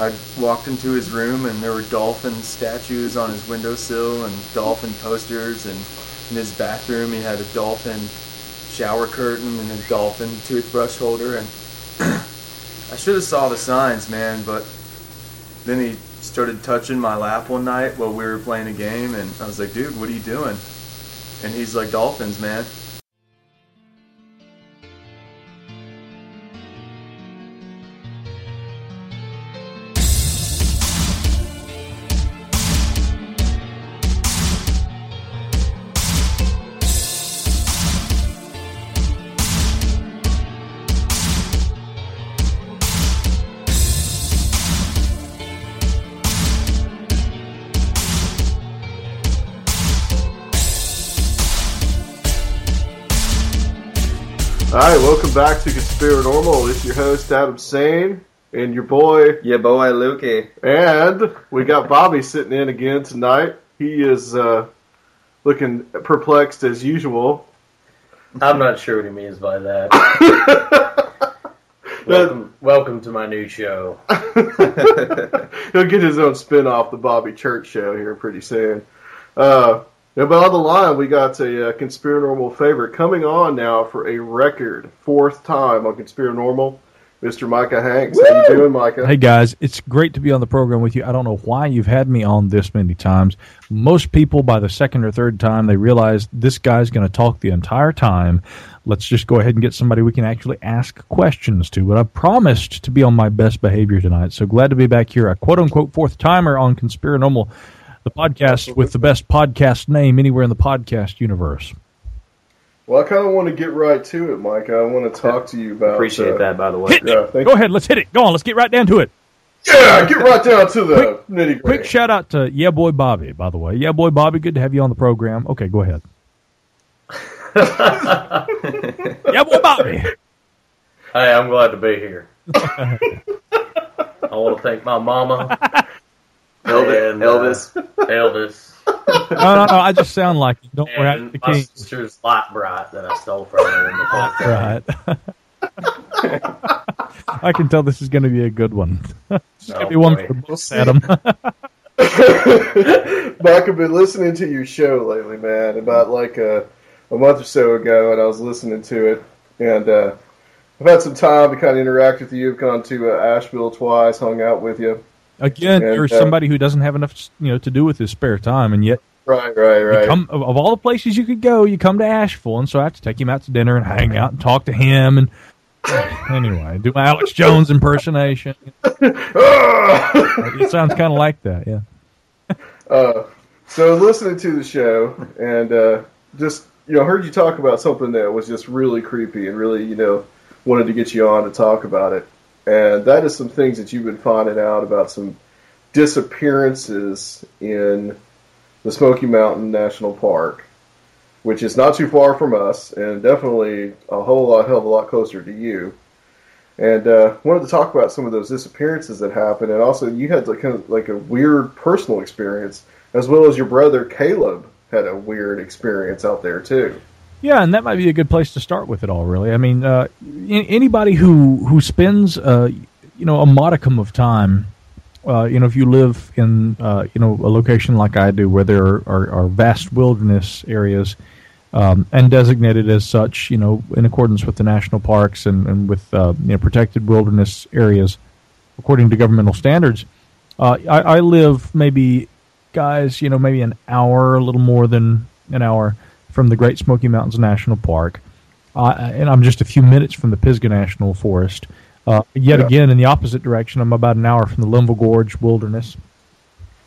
I walked into his room and there were dolphin statues on his windowsill and dolphin posters and in his bathroom he had a dolphin shower curtain and a dolphin toothbrush holder and I should have saw the signs, man, but then he started touching my lap one night while we were playing a game and I was like, dude, what are you doing? And he's like, dolphins, man. All right, welcome back to Conspiranormal. It's your host Adam Sane and your boy, Yeah, boy, Lukey. and we got Bobby sitting in again tonight. He is uh, looking perplexed as usual. I'm not sure what he means by that. welcome, welcome to my new show. He'll get his own spin off the Bobby Church show here pretty soon. Uh, yeah, by the line, we got a uh, Conspiranormal favorite coming on now for a record fourth time on Conspiranormal, Mr. Micah Hanks. How you doing, Micah? Hey guys, it's great to be on the program with you. I don't know why you've had me on this many times. Most people, by the second or third time, they realize this guy's going to talk the entire time. Let's just go ahead and get somebody we can actually ask questions to. But I promised to be on my best behavior tonight, so glad to be back here, a quote unquote fourth timer on Conspiranormal, the podcast with the best podcast name anywhere in the podcast universe. Well, I kind of want to get right to it, Mike. I want to talk to you about. Appreciate uh, that, by the way. Yeah, thank Go ahead, let's hit it. Go on, let's get right down to it. Yeah, get right down to the nitty Quick shout out to Yeah Boy Bobby, by the way. Yeah Boy Bobby, good to have you on the program. Okay, go ahead. yeah Boy Bobby. Hey, I'm glad to be here. I want to thank my mama, Elvis. And, uh, Elvis. Elvis, No, no, no. I just sound like you. Don't and the my king. sister's light bright that I stole from her in the podcast. Right. I can tell this is going to be a good one. It's gonna Oh, be one for the books, Adam. Mike, I've been listening to your show lately, man. About like a, a month or so ago, and I was listening to it, and uh, I've had some time to kind of interact with you. I've gone to uh, Asheville twice, hung out with you. Again, And, you're uh, somebody who doesn't have enough, you know, to do with his spare time, and yet Right, right, right. come of, of all the places you could go, you come to Asheville, and so I have to take him out to dinner and hang out and talk to him, and anyway, do my Alex Jones impersonation. it sounds kind of like that, yeah. Uh, so listening to the show and uh, just you know heard you talk about something that was just really creepy and really you know wanted to get you on to talk about it, and that is some things that you've been finding out about some disappearances in the Smoky Mountain National Park, which is not too far from us and definitely a whole lot, hell of a lot closer to you. And uh, wanted to talk about some of those disappearances that happened, and also you had like kind of like a weird personal experience, as well as your brother Caleb had a weird experience out there too. Yeah, and that might be a good place to start with it all. Really, I mean, uh, anybody who who spends uh, you know a modicum of time uh, you know, if you live in, uh, you know, a location like I do, where there are, are, are vast wilderness areas um, and designated as such, you know, in accordance with the national parks and, and with uh, you know, protected wilderness areas, according to governmental standards, uh, I, I live maybe, guys, you know, maybe an hour, a little more than an hour from the Great Smoky Mountains National Park, uh, and I'm just a few minutes from the Pisgah National Forest. Uh, yet yeah. again, in the opposite direction, I'm about an hour from the Linville Gorge Wilderness,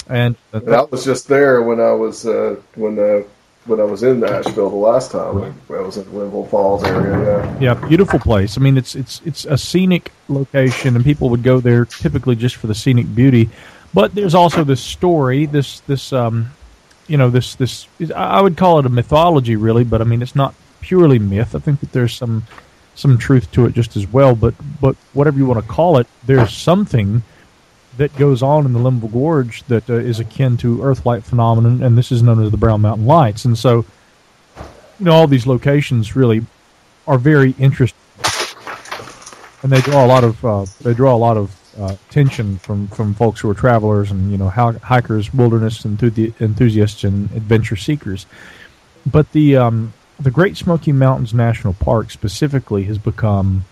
and uh, that was just there when I was uh, when uh, when I was in Asheville the last time. I was in Linville Falls area. Yeah, yeah, beautiful place. I mean, it's it's it's a scenic location, and people would go there typically just for the scenic beauty. But there's also this story, this this um, you know, this this I would call it a mythology, really. But I mean, it's not purely myth. I think that there's some some truth to it just as well. But but whatever you want to call it, there's something that goes on in the Linville Gorge that uh, is akin to Earthlight phenomenon, and this is known as the Brown Mountain Lights. And so, you know, all these locations really are very interesting, and they draw a lot of uh, they draw a lot of uh, attention from from folks who are travelers and you know hikers, wilderness enthusiasts, and adventure seekers. But the um, the Great Smoky Mountains National Park specifically has become,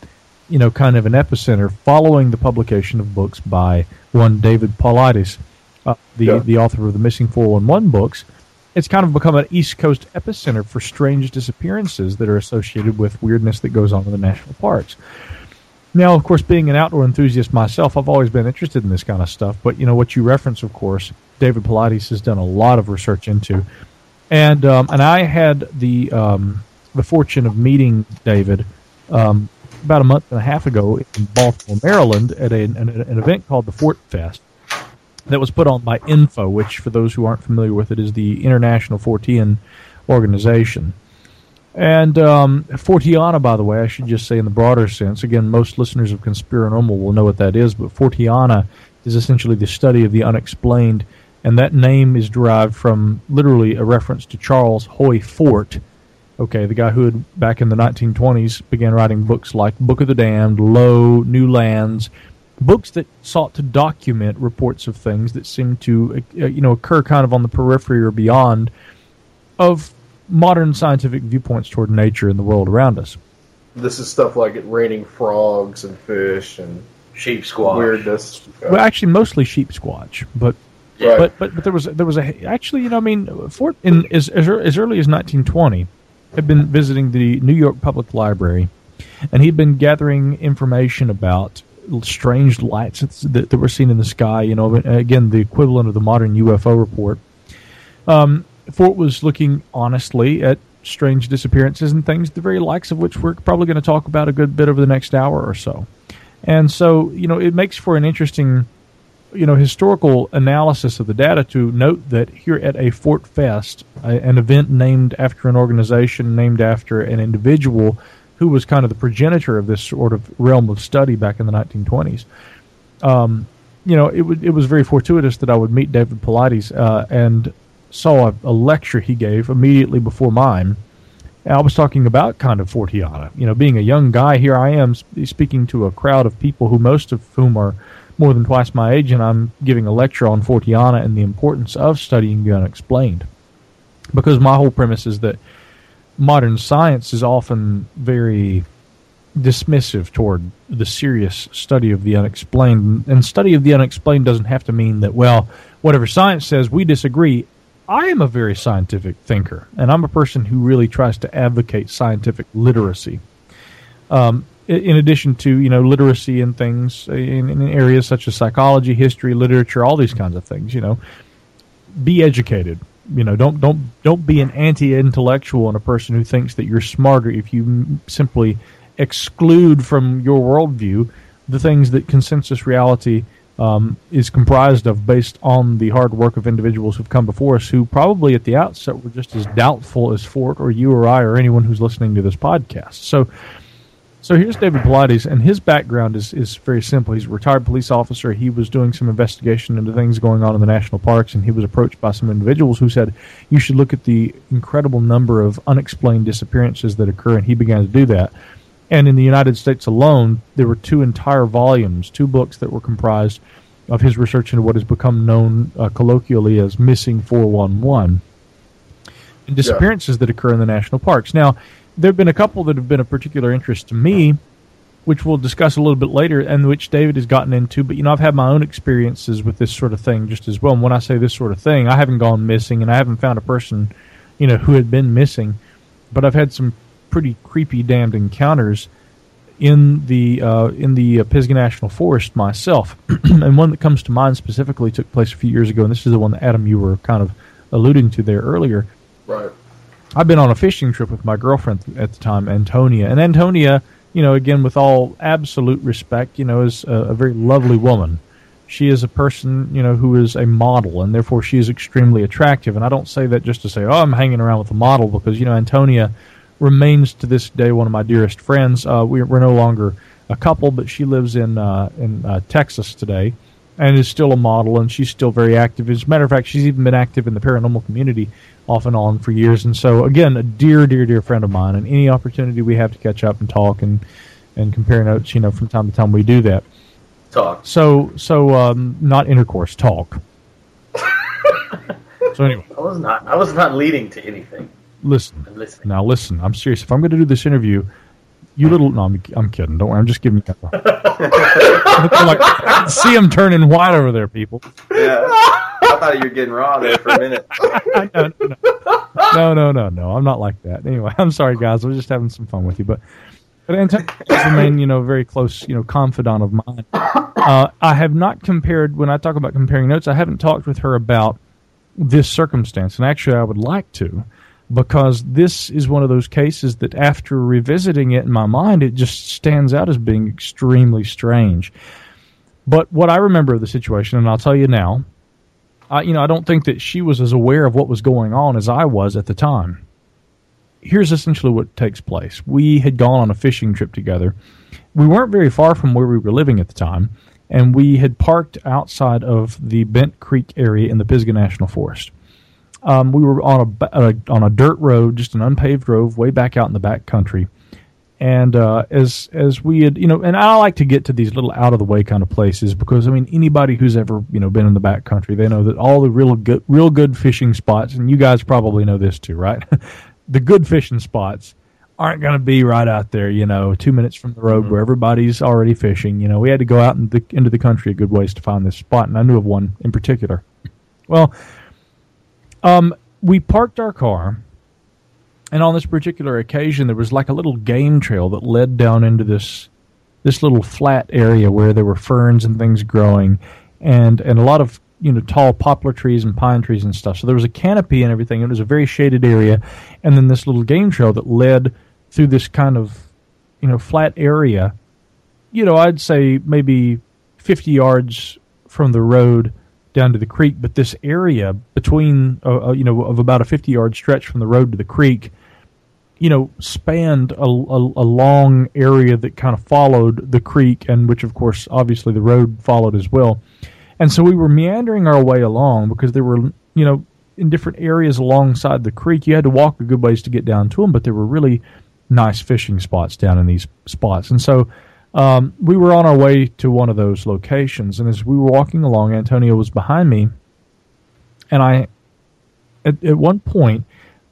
you know, kind of an epicenter following the publication of books by one David Paulides, uh, the yeah. the author of the Missing 411 books. It's kind of become an East Coast epicenter for strange disappearances that are associated with weirdness that goes on in the national parks. Now, of course, being an outdoor enthusiast myself, I've always been interested in this kind of stuff. But you know what you reference, of course, David Paulides has done a lot of research into and um, and I had the um, the fortune of meeting David um, about a month and a half ago in Baltimore, Maryland, at a, an, an, event called the Fort Fest that was put on by Info, which, for those who aren't familiar with it, is the International Fortean organization. And um, Forteana, by the way, I should just say in the broader sense, again, most listeners of Conspiranormal will know what that is, but Forteana is essentially the study of the unexplained and that name is derived from literally a reference to Charles Hoy Fort. Okay, the guy who had back in the 1920s began writing books like Book of the Damned, Lo, New Lands, books that sought to document reports of things that seemed to uh, you know occur kind of on the periphery or beyond of modern scientific viewpoints toward nature and the world around us. This is stuff like it raining frogs and fish and sheep squatch weirdness. Well, actually, mostly sheep squatch, but yeah. But, but but there was there was a actually you know I mean Fort in as as, as early as 1920 had been visiting the New York Public Library, and he'd been gathering information about strange lights that, that were seen in the sky. You know, again the equivalent of the modern UFO report. Um, Fort was looking honestly at strange disappearances and things, the very likes of which we're probably going to talk about a good bit over the next hour or so. And so, you know, it makes for an interesting you know historical analysis of the data to note that here at a Fort Fest, a, an event named after an organization named after an individual who was kind of the progenitor of this sort of realm of study back in the 1920s. Um, you know, it, w- it was very fortuitous that I would meet David Paulides uh, and saw a, a, lecture he gave immediately before mine. I was talking about kind of Forteana. You know, being a young guy, here I am speaking to a crowd of people who most of whom are more than twice my age, and I'm giving a lecture on Forteana and the importance of studying the unexplained. Because my whole premise is that modern science is often very dismissive toward the serious study of the unexplained. And study of the unexplained doesn't have to mean that, well, whatever science says, we disagree. I am a very scientific thinker, and I'm a person who really tries to advocate scientific literacy. Um, in addition to you know literacy and things in, in areas such as psychology, history, literature, all these kinds of things. You know, be educated. You know, don't don't don't be an anti-intellectual and a person who thinks that you're smarter if you simply exclude from your worldview the things that consensus reality um, is comprised of based on the hard work of individuals who've come before us who probably at the outset were just as doubtful as Fort or you or I or anyone who's listening to this podcast. So, so here's David Paulides, and his background is, is very simple. He's a retired police officer. He was doing some investigation into things going on in the national parks, and he was approached by some individuals who said, You should look at the incredible number of unexplained disappearances that occur, and he began to do that. And in the United States alone, there were two entire volumes, two books that were comprised of his research into what has become known uh, colloquially as Missing 411 and disappearances yeah. that occur in the national parks. Now, there have been a couple that have been of particular interest to me, which we'll discuss a little bit later, and which David has gotten into. But you know, I've had my own experiences with this sort of thing just as well. And when I say this sort of thing, I haven't gone missing, and I haven't found a person, you know, who had been missing. But I've had some pretty creepy, damned encounters in the uh, in the uh, Pisgah National Forest myself, and one that comes to mind specifically took place a few years ago, and this is the one that Adam you were kind of alluding to there earlier. Right. I've been on a fishing trip with my girlfriend at the time, Antonia, and Antonia, you know, again with all absolute respect, you know, is a, a very lovely woman. She is a person, you know, who is a model, and therefore she is extremely attractive. And I don't say that just to say, oh, I'm hanging around with a model, because you know, Antonia remains to this day one of my dearest friends. Uh, we, are no longer a couple, but she lives in uh, in uh, Texas today and is still a model, and she's still very active. As a matter of fact, she's even been active in the paranormal community off and on for years. And so, again, a dear, dear, dear friend of mine. And any opportunity we have to catch up and talk and and compare notes, you know, from time to time we do that. Talk. So, so um, not intercourse, talk. so anyway, I was not. I was not leading to anything. Listen. Now listen. I'm serious. If I'm going to do this interview, you little. No, I'm, I'm kidding. Don't worry. I'm just giving you. like, see him turning white over there, people. Yeah. I thought you were getting raw there for a minute. no, no, no, no, no, I'm not like that. Anyway, I'm sorry, guys. We're just having some fun with you, but but Antonia remain, you know, very close, you know, confidant of mine. Uh, I have not compared when I talk about comparing notes. I haven't talked with her about this circumstance, and actually, I would like to because this is one of those cases that after revisiting it in my mind, it just stands out as being extremely strange. But what I remember of the situation, and I'll tell you now, I, you know, I don't think that she was as aware of what was going on as I was at the time. Here's essentially what takes place. We had gone on a fishing trip together. We weren't very far from where we were living at the time, and we had parked outside of the Bent Creek area in the Pisgah National Forest. Um, we were on a, a, on a dirt road, just an unpaved road, way back out in the back country. And uh, as as we had, you know, and I like to get to these little out of the way kind of places because I mean, anybody who's ever you know been in the back country, they know that all the real good, real good fishing spots, and you guys probably know this too, right? the good fishing spots aren't going to be right out there, you know, two minutes from the road mm-hmm. where everybody's already fishing. You know, we had to go out in the, into the country a good ways to find this spot, and I knew of one in particular. Well, um, we parked our car, and on this particular occasion, there was like a little game trail that led down into this this little flat area where there were ferns and things growing, and and a lot of you know tall poplar trees and pine trees and stuff. So there was a canopy and everything. It was a very shaded area, and then this little game trail that led through this kind of you know flat area. You know, I'd say maybe fifty yards from the road down to the creek, but this area between, uh, uh, you know, of about a 50 yard stretch from the road to the creek, you know, spanned a, a, a, long area that kind of followed the creek, and which, of course, obviously the road followed as well. And so we were meandering our way along because there were, you know, in different areas alongside the creek, you had to walk a good ways to get down to them, but there were really nice fishing spots down in these spots. And so um, we were on our way to one of those locations, and as we were walking along, Antonia was behind me, and I, at, at one point,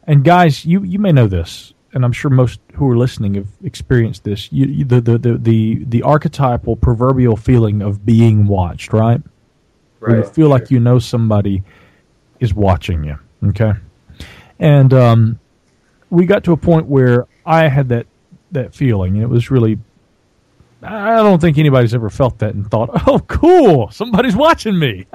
and guys, you you may know this, and I'm sure most who are listening have experienced this. You, you, the, the, the the the archetypal proverbial feeling of being watched, right? Right. you feel sure. like you know somebody is watching you. Okay, and um, we got to a point where I had that that feeling, and it was really I don't think anybody's ever felt that and thought, "Oh, cool, somebody's watching me.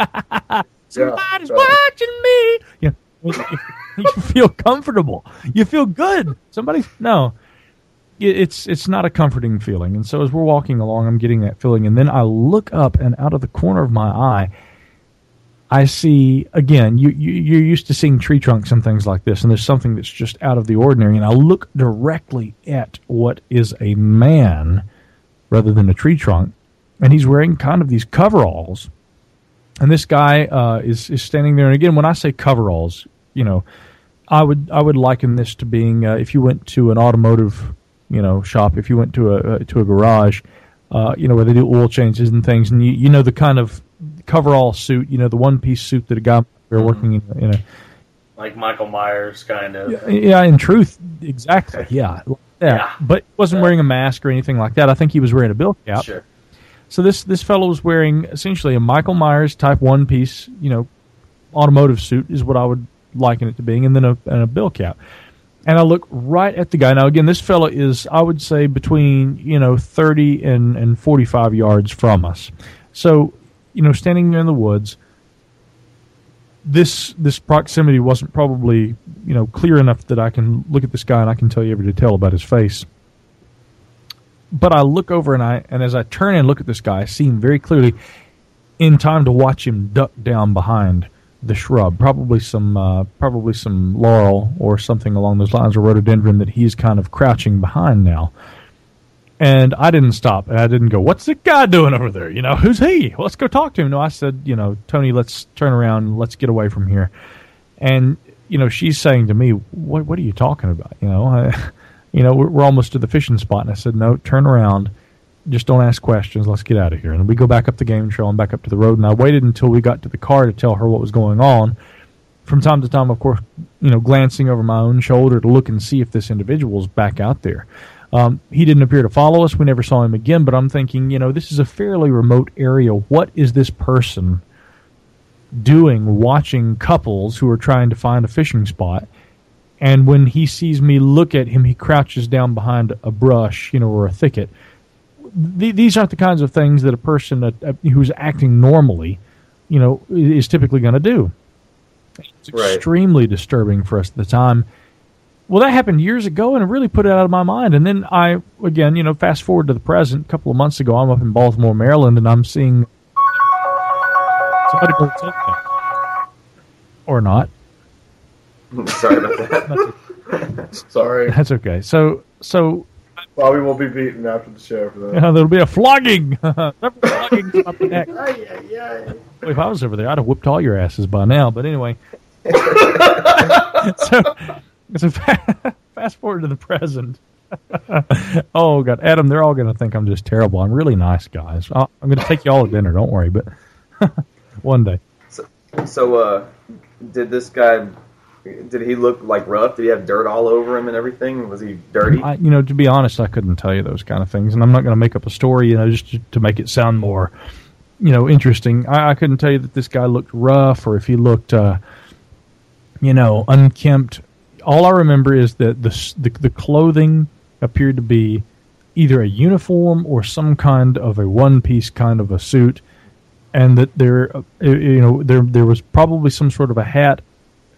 somebody's Yeah, watching me." You, know, you feel comfortable. You feel good. Somebody no. It's it's not a comforting feeling, and so as we're walking along, I'm getting that feeling, and then I look up, and out of the corner of my eye, I see again. You, you you're used to seeing tree trunks and things like this, and there's something that's just out of the ordinary. And I look directly at what is a man rather than a tree trunk, and he's wearing kind of these coveralls. And this guy uh, is is standing there. And again, when I say coveralls, you know, I would I would liken this to being uh, if you went to an automotive you know shop, if you went to a uh, to a garage, uh, you know where they do oil changes and things, and you you know the kind of coverall suit, you know the one piece suit that a guy they're working in, in a Like Michael Myers, kind of. yeah, in truth, exactly. Yeah, that. Yeah. But he wasn't Yeah. wearing a mask or anything like that. I think he was wearing a bill cap. Sure. So this this fellow was wearing essentially a Michael Myers type one piece, you know, automotive suit is what I would liken it to being, and then a and a bill cap. And I look right at the guy. Now again, this fellow is I would say between you know thirty and and forty five yards from us. So you know, standing there in the woods, this this proximity wasn't probably you know clear enough that I can look at this guy and I can tell you every detail about his face. But I look over and I and as I turn and look at this guy, I see him very clearly in time to watch him duck down behind the shrub, probably some uh, probably some laurel or something along those lines, or rhododendron that he's kind of crouching behind now. And I didn't stop, and I didn't go, "What's the guy doing over there? You know, who's he? Let's go talk to him." No, I said, "You know, Tony, let's turn around, let's get away from here." And you know, she's saying to me, "What? What are you talking about?" You know, I, you know, we're, we're almost to the fishing spot, and I said, "No, turn around." just don't ask questions. Let's get out of here. And we go back up the game trail and back up to the road. And I waited until we got to the car to tell her what was going on. From time to time, of course, you know, glancing over my own shoulder to look and see if this individual's back out there. Um, he didn't appear to follow us. We never saw him again. But I'm thinking, you know, this is a fairly remote area. What is this person doing watching couples who are trying to find a fishing spot? And when he sees me look at him, he crouches down behind a brush, you know, or a thicket th- these aren't the kinds of things that a person uh, who's acting normally, you know, is typically going to do. It's Right. extremely disturbing for us at the time. Well, that happened years ago, and it really put it out of my mind. And then I, again, you know, fast forward to the present. A couple of months ago, I'm up in Baltimore, Maryland, and I'm seeing somebody go take that. or not. Sorry about that. Sorry, That's okay. So, so Bobby won't be beaten after the show for that. uh, there'll be a flogging. Several floggings up the neck. If I was over there, I'd have whipped all your asses by now. But anyway, so, so fast forward to the present. oh God, Adam, they're all going to think I'm just terrible. I'm really nice, guys. I'll, I'm going to take you all to dinner. Don't worry, but one day. So, uh, did this guy? Did he look like rough? Did he have dirt all over him and everything? Was he dirty? I, you know, to be honest, I couldn't tell you those kind of things, and I'm not going to make up a story, you know, just to, to make it sound more, you know, interesting. I, I couldn't tell you that this guy looked rough or if he looked, uh, you know, unkempt. All I remember is that the, the the clothing appeared to be either a uniform or some kind of a one piece kind of a suit, and that there, uh, you know, there there was probably some sort of a hat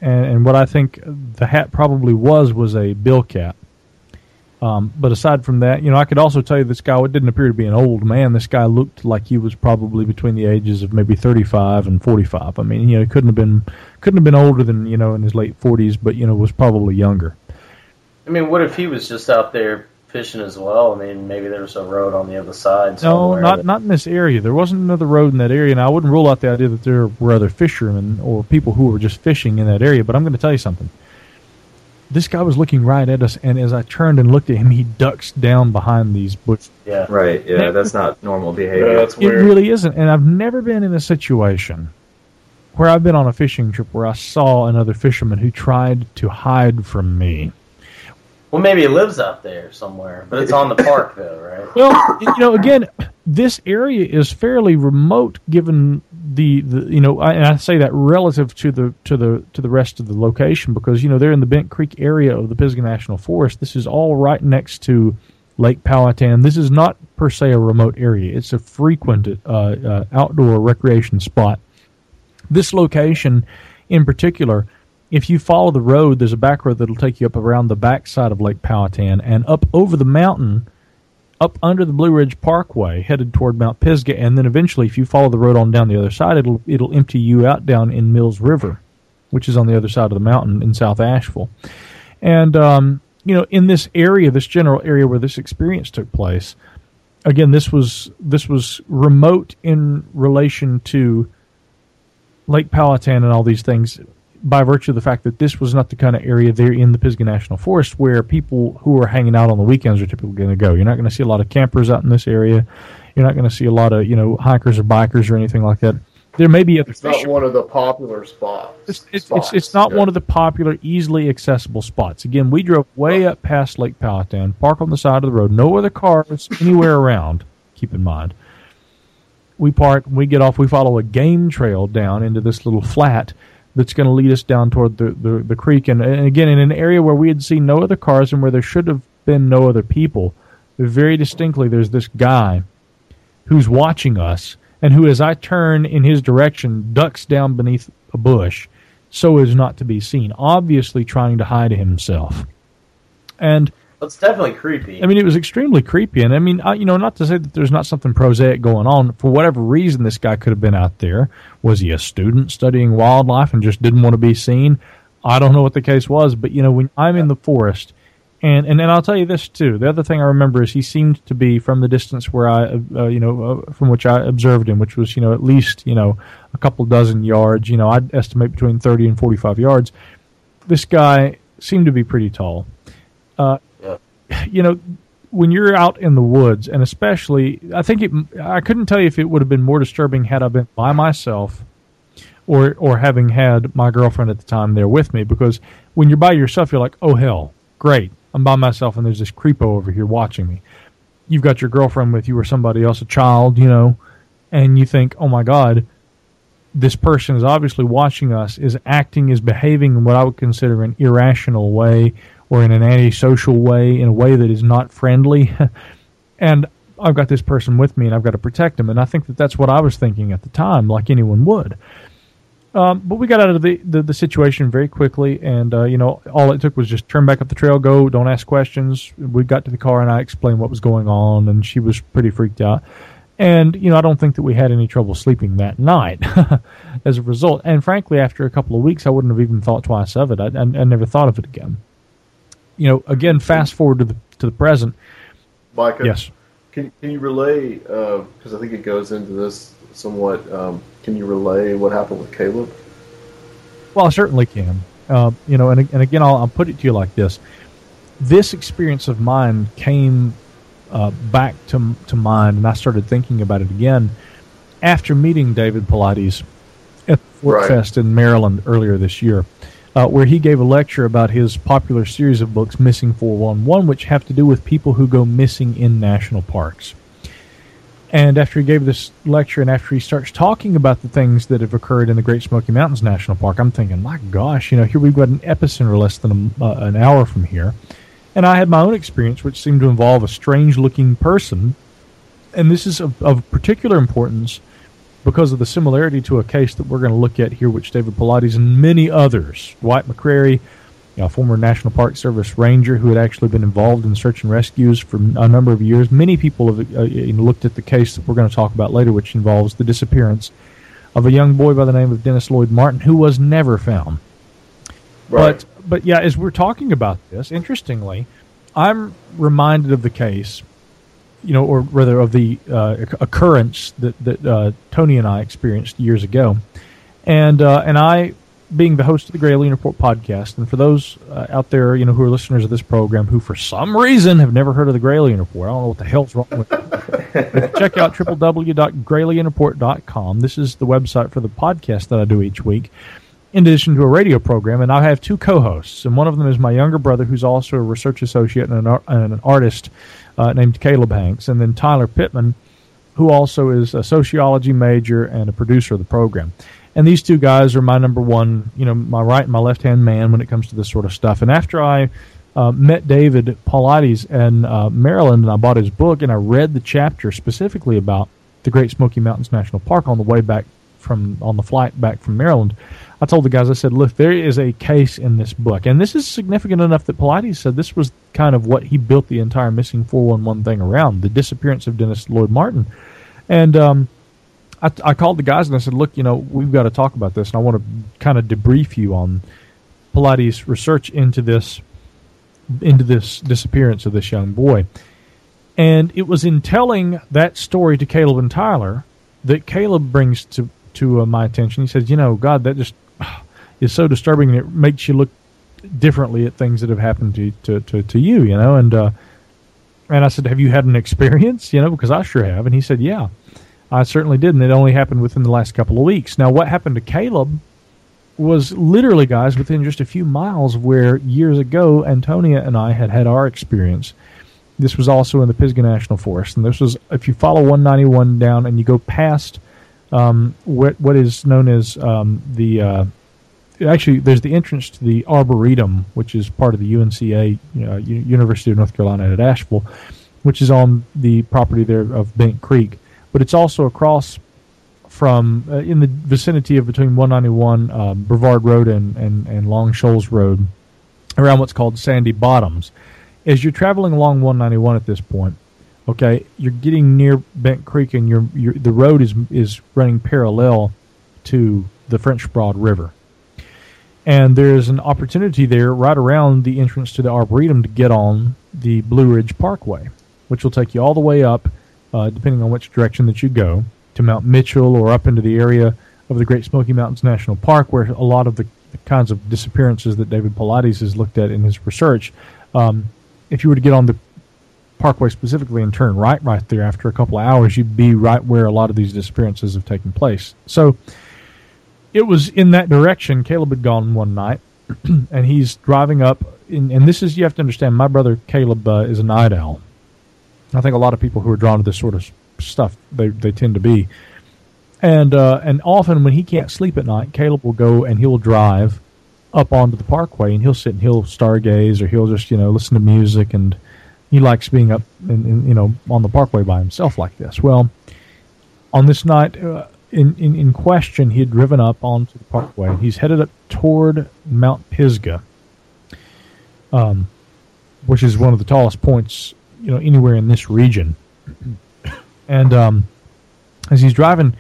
and, and what I think the hat probably was was a bill cap. Um, but aside from that, you know, I could also tell you this guy It didn't appear to be an old man. This guy looked like he was probably between the ages of maybe thirty-five and forty-five. I mean, you know, he couldn't have been couldn't have been older than you know in his late forties, but you know, was probably younger. I mean, what if he was just out there fishing as well? I mean, maybe there was a road on the other side. No, not that- not in this area. There wasn't another road in that area, and I wouldn't rule out the idea that there were other fishermen or people who were just fishing in that area. But I'm going to tell you something. This guy was looking right at us, and as I turned and looked at him, he ducks down behind these bushes. Yeah. right. Yeah, that's not normal behavior. Yeah, that's It really isn't, and I've never been in a situation where I've been on a fishing trip where I saw another fisherman who tried to hide from me. Well, maybe he lives out there somewhere, but it's on the park though, right? Well, you know, again, this area is fairly remote, given the, the you know, I, and I say that relative to the to the to the rest of the location because you know they're in the Bent Creek area of the Pisgah National Forest. This is all right next to Lake Powhatan. This is not per se a remote area. It's a frequented uh, uh, outdoor recreation spot. This location, in particular, if you follow the road, there's a back road that'll take you up around the backside of Lake Powhatan and up over the mountain, up under the Blue Ridge Parkway, headed toward Mount Pisgah, and then eventually, if you follow the road on down the other side, it'll it'll empty you out down in Mills River, which is on the other side of the mountain in South Asheville, and um, you know, in this area, this general area where this experience took place, again, this was this was remote in relation to Lake Powhatan and all these things by virtue of the fact that this was not the kind of area there in the Pisgah National Forest where people who are hanging out on the weekends are typically going to go. You're not going to see a lot of campers out in this area. You're not going to see a lot of you know hikers or bikers or anything like that. There may be other. It's not one of the popular spots. It's, it's, spots. it's, it's not yeah. one of the popular, easily accessible spots. Again, we drove way up past Lake Powhatan, park on the side of the road, no other cars anywhere around. Keep in mind, we park, we get off, we follow a game trail down into this little flat that's going to lead us down toward the, the, the creek. And, and again, in an area where we had seen no other cars and where there should have been no other people, very distinctly there's this guy who's watching us and who, as I turn in his direction, ducks down beneath a bush so as not to be seen, obviously trying to hide himself. And it's definitely creepy. I mean, it was extremely creepy, and I mean, I, you know, not to say that there's not something prosaic going on. For whatever reason, this guy could have been out there. Was he a student studying wildlife and just didn't want to be seen? I don't know what the case was, but you know, when I'm in the forest, and and then I'll tell you this too. The other thing I remember is he seemed to be from the distance where I, uh, you know, uh, from which I observed him, which was you know at least you know a couple dozen yards. You know, I'd estimate between thirty and forty-five yards. This guy seemed to be pretty tall. Uh, you know, when you're out in the woods, and especially, I think it, I couldn't tell you if it would have been more disturbing had I been by myself or, or having had my girlfriend at the time there with me, because when you're by yourself, you're like, oh hell, great. I'm by myself and there's this creepo over here watching me. You've got your girlfriend with you or somebody else, a child, you know, and you think, oh my God, this person is obviously watching us, is acting, is behaving in what I would consider an irrational way or in an antisocial way, in a way that is not friendly. and I've got this person with me and I've got to protect him. And I think that that's what I was thinking at the time, like anyone would. Um, but we got out of the, the, the situation very quickly, and uh, you know, all it took was just turn back up the trail, go, don't ask questions. We got to the car, and I explained what was going on, and she was pretty freaked out. And you know, I don't think that we had any trouble sleeping that night as a result. And frankly, after a couple of weeks, I wouldn't have even thought twice of it. I, I, I never thought of it again you know, again, fast forward to the to the present. Micah, yes. Can can you relay? Because uh, I think it goes into this somewhat. Um, can you relay what happened with Caleb? Well, I certainly can. Uh, you know, and and again, I'll, I'll, put it to you like this: this experience of mine came uh, back to to mind, and I started thinking about it again after meeting David Paulides at Fort right. Fest in Maryland earlier this year uh, where he gave a lecture about his popular series of books, Missing 411, which have to do with people who go missing in national parks. And after he gave this lecture and after he starts talking about the things that have occurred in the Great Smoky Mountains National Park, I'm thinking, my gosh, you know, here we've got an epicenter less than a, uh, an hour from here. And I had my own experience, which seemed to involve a strange looking person. And this is of, of particular importance because of the similarity to a case that we're going to look at here, which David Paulides and many others, Dwight McCarter, a former National Park Service ranger who had actually been involved in search and rescues for a number of years. Many people have uh, looked at the case that we're going to talk about later, which involves the disappearance of a young boy by the name of Dennis Lloyd Martin, who was never found. Right. But but yeah, as we're talking about this, interestingly, I'm reminded of the case you know, or rather of the uh, occurrence that that uh, Tony and I experienced years ago, and uh, and I, being the host of the Gralien Report podcast, and for those uh, out there, you know, who are listeners of this program who for some reason have never heard of the Gralien Report, I don't know what the hell's wrong with it. check out www.gralienreport.com. This is the website for the podcast that I do each week in addition to a radio program, and I have two co-hosts, and one of them is my younger brother, who's also a research associate and an, and an artist uh, named Caleb Hanks, and then Tyler Pittman, who also is a sociology major and a producer of the program. And these two guys are my number one, you know, my right and my left hand man when it comes to this sort of stuff. And after I uh, met David Paulides in uh, Maryland, and I bought his book, and I read the chapter specifically about the Great Smoky Mountains National Park on the way back from on the flight back from Maryland. I told the guys, I said, look, there is a case in this book, and this is significant enough that Paulides said this was kind of what he built the entire missing 411 thing around the disappearance of Dennis Lloyd Martin. And um, I, I called the guys and I said, look, you know, we've got to talk about this, and I want to kind of debrief you on Paulides' research into this into this disappearance of this young boy. And it was in telling that story to Caleb and Tyler that Caleb brings to to uh, my attention. He says, "You know, God, that just is so disturbing, and it makes you look differently at things that have happened to to to, to you." You know, and uh, and I said, "Have you had an experience?" You know, because I sure have. And he said, "Yeah, I certainly did, and it only happened within the last couple of weeks." Now, what happened to Caleb? was literally, guys, within just a few miles where years ago Antonia and I had had our experience. This was also in the Pisgah National Forest, and this was if you follow 191 down and you go past um, what what is known as um, the uh, actually there's the entrance to the Arboretum, which is part of the UNCA University of North Carolina at Asheville, which is on the property there of Bent Creek, but it's also across from uh, in the vicinity of between 191 um, Brevard Road and, and, and Long Shoals Road around what's called Sandy Bottoms. As you're traveling along 191 at this point, okay, you're getting near Bent Creek and you're, you're, the road is, is running parallel to the French Broad River. And there's an opportunity there right around the entrance to the Arboretum to get on the Blue Ridge Parkway, which will take you all the way up, uh, depending on which direction that you go to Mount Mitchell or up into the area of the Great Smoky Mountains National Park, where a lot of the, kinds of disappearances that David Paulides has looked at in his research. Um, if you were to get on the parkway specifically and turn right right there after a couple of hours, you'd be right where a lot of these disappearances have taken place. So it was in that direction. Caleb had gone one night, and he's driving up. In, and this is you have to understand. My brother Caleb uh, is a night owl. I think a lot of people who are drawn to this sort of stuff they, they tend to be. And uh, and often when he can't sleep at night, Caleb will go and he'll drive up onto the parkway and he'll sit and he'll stargaze or he'll just you know listen to music and he likes being up in you know on the parkway by himself like this. Well, on this night uh, in, in in question, he had driven up onto the parkway. He's headed up toward Mount Pisgah, um, which is one of the tallest points you know anywhere in this region. And um, as he's driving,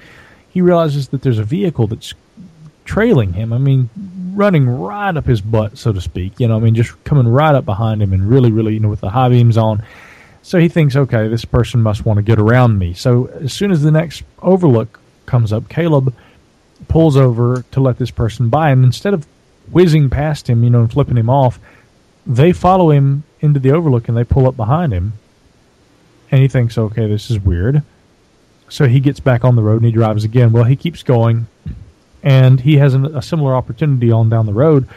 he realizes that there's a vehicle that's trailing him. I mean, running right up his butt, so to speak. You know, I mean, just coming right up behind him and really, really, you know, with the high beams on. So he thinks, okay, this person must want to get around me. So as soon as the next overlook comes up, Caleb pulls over to let this person by. And instead of whizzing past him, you know, and flipping him off, they follow him into the overlook and they pull up behind him and he thinks, okay, this is weird. So he gets back on the road and he drives again. Well, he keeps going, and he has an, a similar opportunity on down the road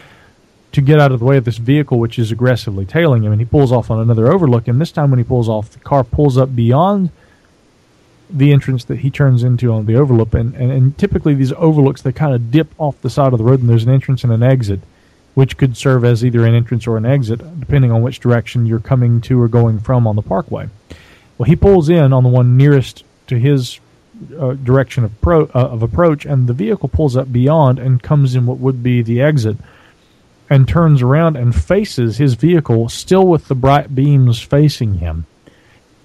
to get out of the way of this vehicle, which is aggressively tailing him. And he pulls off on another overlook. And this time, when he pulls off, the car pulls up beyond the entrance that he turns into on the overlook. And, and, and typically, these overlooks they kind of dip off the side of the road, and there's an entrance and an exit, which could serve as either an entrance or an exit, depending on which direction you're coming to or going from on the parkway. Well, he pulls in on the one nearest to his uh, direction of, pro, uh, of approach, and the vehicle pulls up beyond and comes in what would be the exit, and turns around and faces his vehicle, still with the bright beams facing him.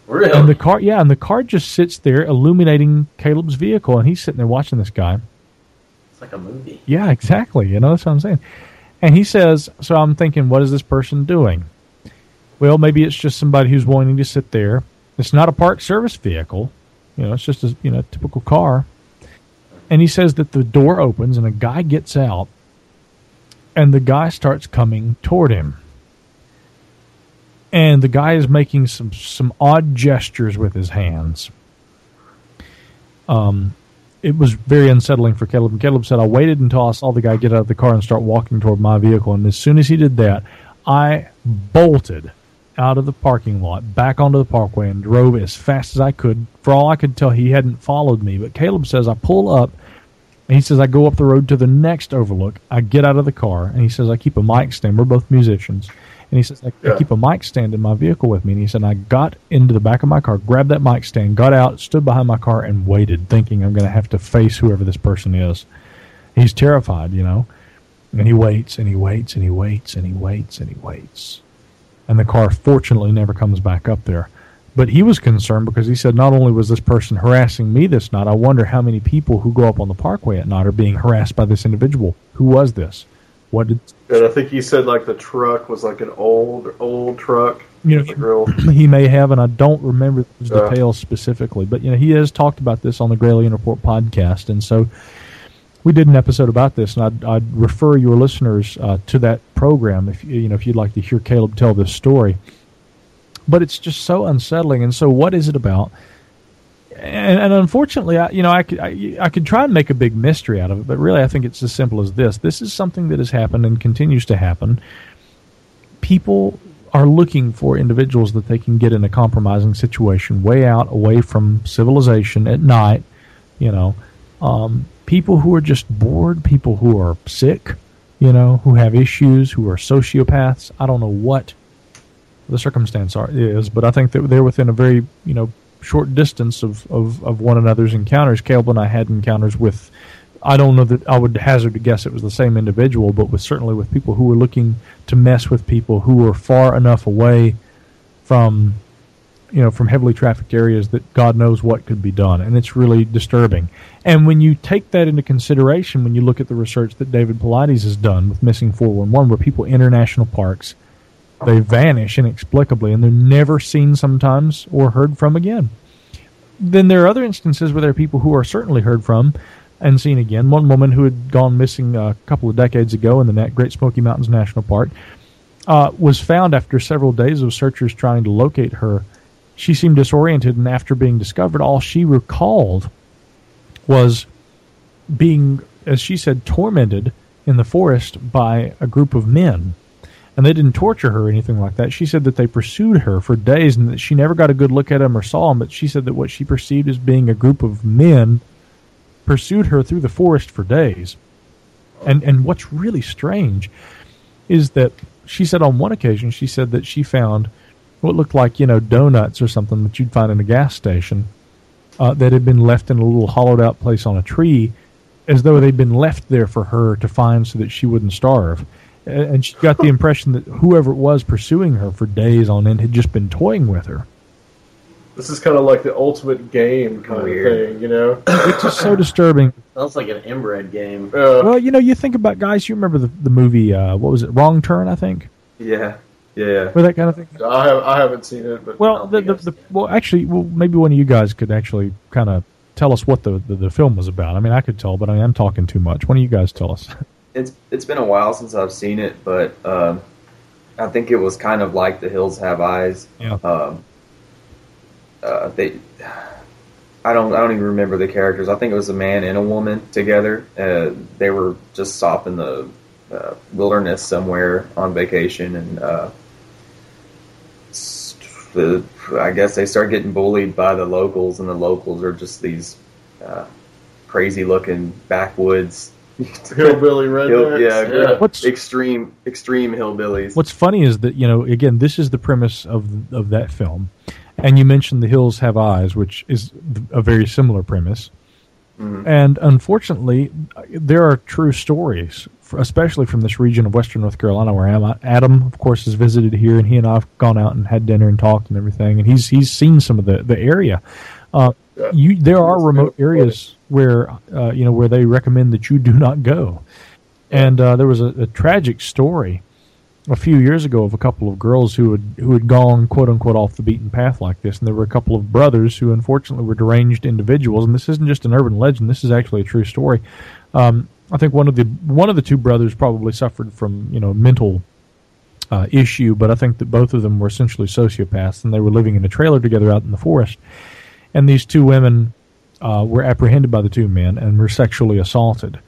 Really? And the car, yeah, and the car just sits there illuminating Caleb's vehicle, and he's sitting there watching this guy. It's like a movie. Yeah, exactly. You know, that's what I'm saying. And he says, so I'm thinking, what is this person doing? Well, maybe it's just somebody who's wanting to sit there it's not a park service vehicle. You know, it's just a you know typical car. And he says that the door opens and a guy gets out, and the guy starts coming toward him. And the guy is making some some odd gestures with his hands. Um, it was very unsettling for Caleb. And Caleb said, I waited until I saw the guy get out of the car and start walking toward my vehicle. And as soon as he did that, I bolted out of the parking lot, back onto the parkway, and drove as fast as I could. For all I could tell, he hadn't followed me. But Caleb says I pull up, and he says I go up the road to the next overlook. I get out of the car, and he says I keep a mic stand. We're both musicians, And he says, I, Yeah. I keep a mic stand in my vehicle with me. And he said, I got into the back of my car, grabbed that mic stand, got out, stood behind my car, and waited, thinking I'm going to have to face whoever this person is. He's terrified, you know. And he waits and he waits and he waits and he waits and he waits. And the car fortunately never comes back up there. But he was concerned because he said not only was this person harassing me this night, I wonder how many people who go up on the parkway at night are being harassed by this individual. Who was this? What did And I think he said like the truck was like an old old truck. you know? Like real. he may have, and I don't remember those Yeah. details specifically. But you know, he has talked about this on the Gralien Report podcast, and so we did an episode about this, and I'd, I'd refer your listeners uh, to that program if you you know if you'd like to hear Caleb tell this story. But it's just so unsettling, and so what is it about? And, and unfortunately, I, you know, I could I, I could try and make a big mystery out of it, but really, I think it's as simple as this: this is something that has happened and continues to happen people are looking for individuals that they can get in a compromising situation, way out, away from civilization at night. You know, um, people who are just bored, people who are sick, you know, who have issues, who are sociopaths. I don't know what the circumstance are, is, but I think that they're within a very, you know, short distance of, of, of one another's encounters. Caleb and I had encounters with I don't know that I would hazard to guess it was the same individual, but with certainly with people who were looking to mess with people who were far enough away from, you know, from heavily trafficked areas that God knows what could be done, and it's really disturbing. And when you take that into consideration, when you look at the research that David Paulides has done with Missing 411, where people enter national parks, they vanish inexplicably, and they're never seen sometimes or heard from again. Then there are other instances where there are people who are certainly heard from and seen again. One woman who had gone missing a couple of decades ago in the Great Smoky Mountains National Park uh, was found after several days of searchers trying to locate her. She seemed disoriented, and after being discovered, all she recalled was being, as she said, tormented in the forest by a group of men. And they didn't torture her or anything like that. She said that they pursued her for days and that she never got a good look at them or saw them, but she said that what she perceived as being a group of men pursued her through the forest for days. And and what's really strange is that she said on one occasion she said that she found what looked like you know donuts or something that you'd find in a gas station uh, that had been left in a little hollowed out place on a tree, as though they'd been left there for her to find so that she wouldn't starve. A- And she got the impression that whoever it was pursuing her for days on end had just been toying with her. This is kind of like the ultimate game kind Weird. of thing, you know? It's just so disturbing. Sounds like an inbred game. Uh, Well, you know, you think about guys. You remember the the movie? Uh, what was it? Wrong Turn, I think, Yeah, yeah. or that kind of thing. I have I haven't seen it, but Well, the, the, the well, actually, well, maybe one of you guys could actually kind of tell us what the, the the film was about. I mean, I could tell, but I am talking too much. One of you guys tell us. It's it's been a while since I've seen it, but um, I think it was kind of like The Hills Have Eyes. Yeah. Um, uh, they, I don't I don't even remember the characters. I think it was a man and a woman together. Uh, they were just off in the uh, wilderness somewhere on vacation, and uh, the, I guess they start getting bullied by the locals, and the locals are just these uh, crazy looking backwoods hillbilly Hill, rednecks. yeah, Yeah. What's extreme extreme hillbillies. What's funny is that you know, again, this is the premise of of that film, and you mentioned The Hills Have Eyes, which is a very similar premise. And unfortunately, there are true stories, f- especially from this region of Western North Carolina where I am. Adam, of course, has visited here, and he and I have gone out and had dinner and talked and everything, and he's he's seen some of the the area. Uh, Yeah. You there are remote areas where uh, you know where they recommend that you do not go. And uh, there was a, a tragic story a few years ago of a couple of girls who had who had gone quote unquote off the beaten path like this, and there were a couple of brothers who unfortunately were deranged individuals. And this isn't just an urban legend; this is actually a true story. Um, I think one of the one of the two brothers probably suffered from you know mental uh, issue, but I think that both of them were essentially sociopaths, and they were living in a trailer together out in the forest. And these two women uh, were apprehended by the two men and were sexually assaulted.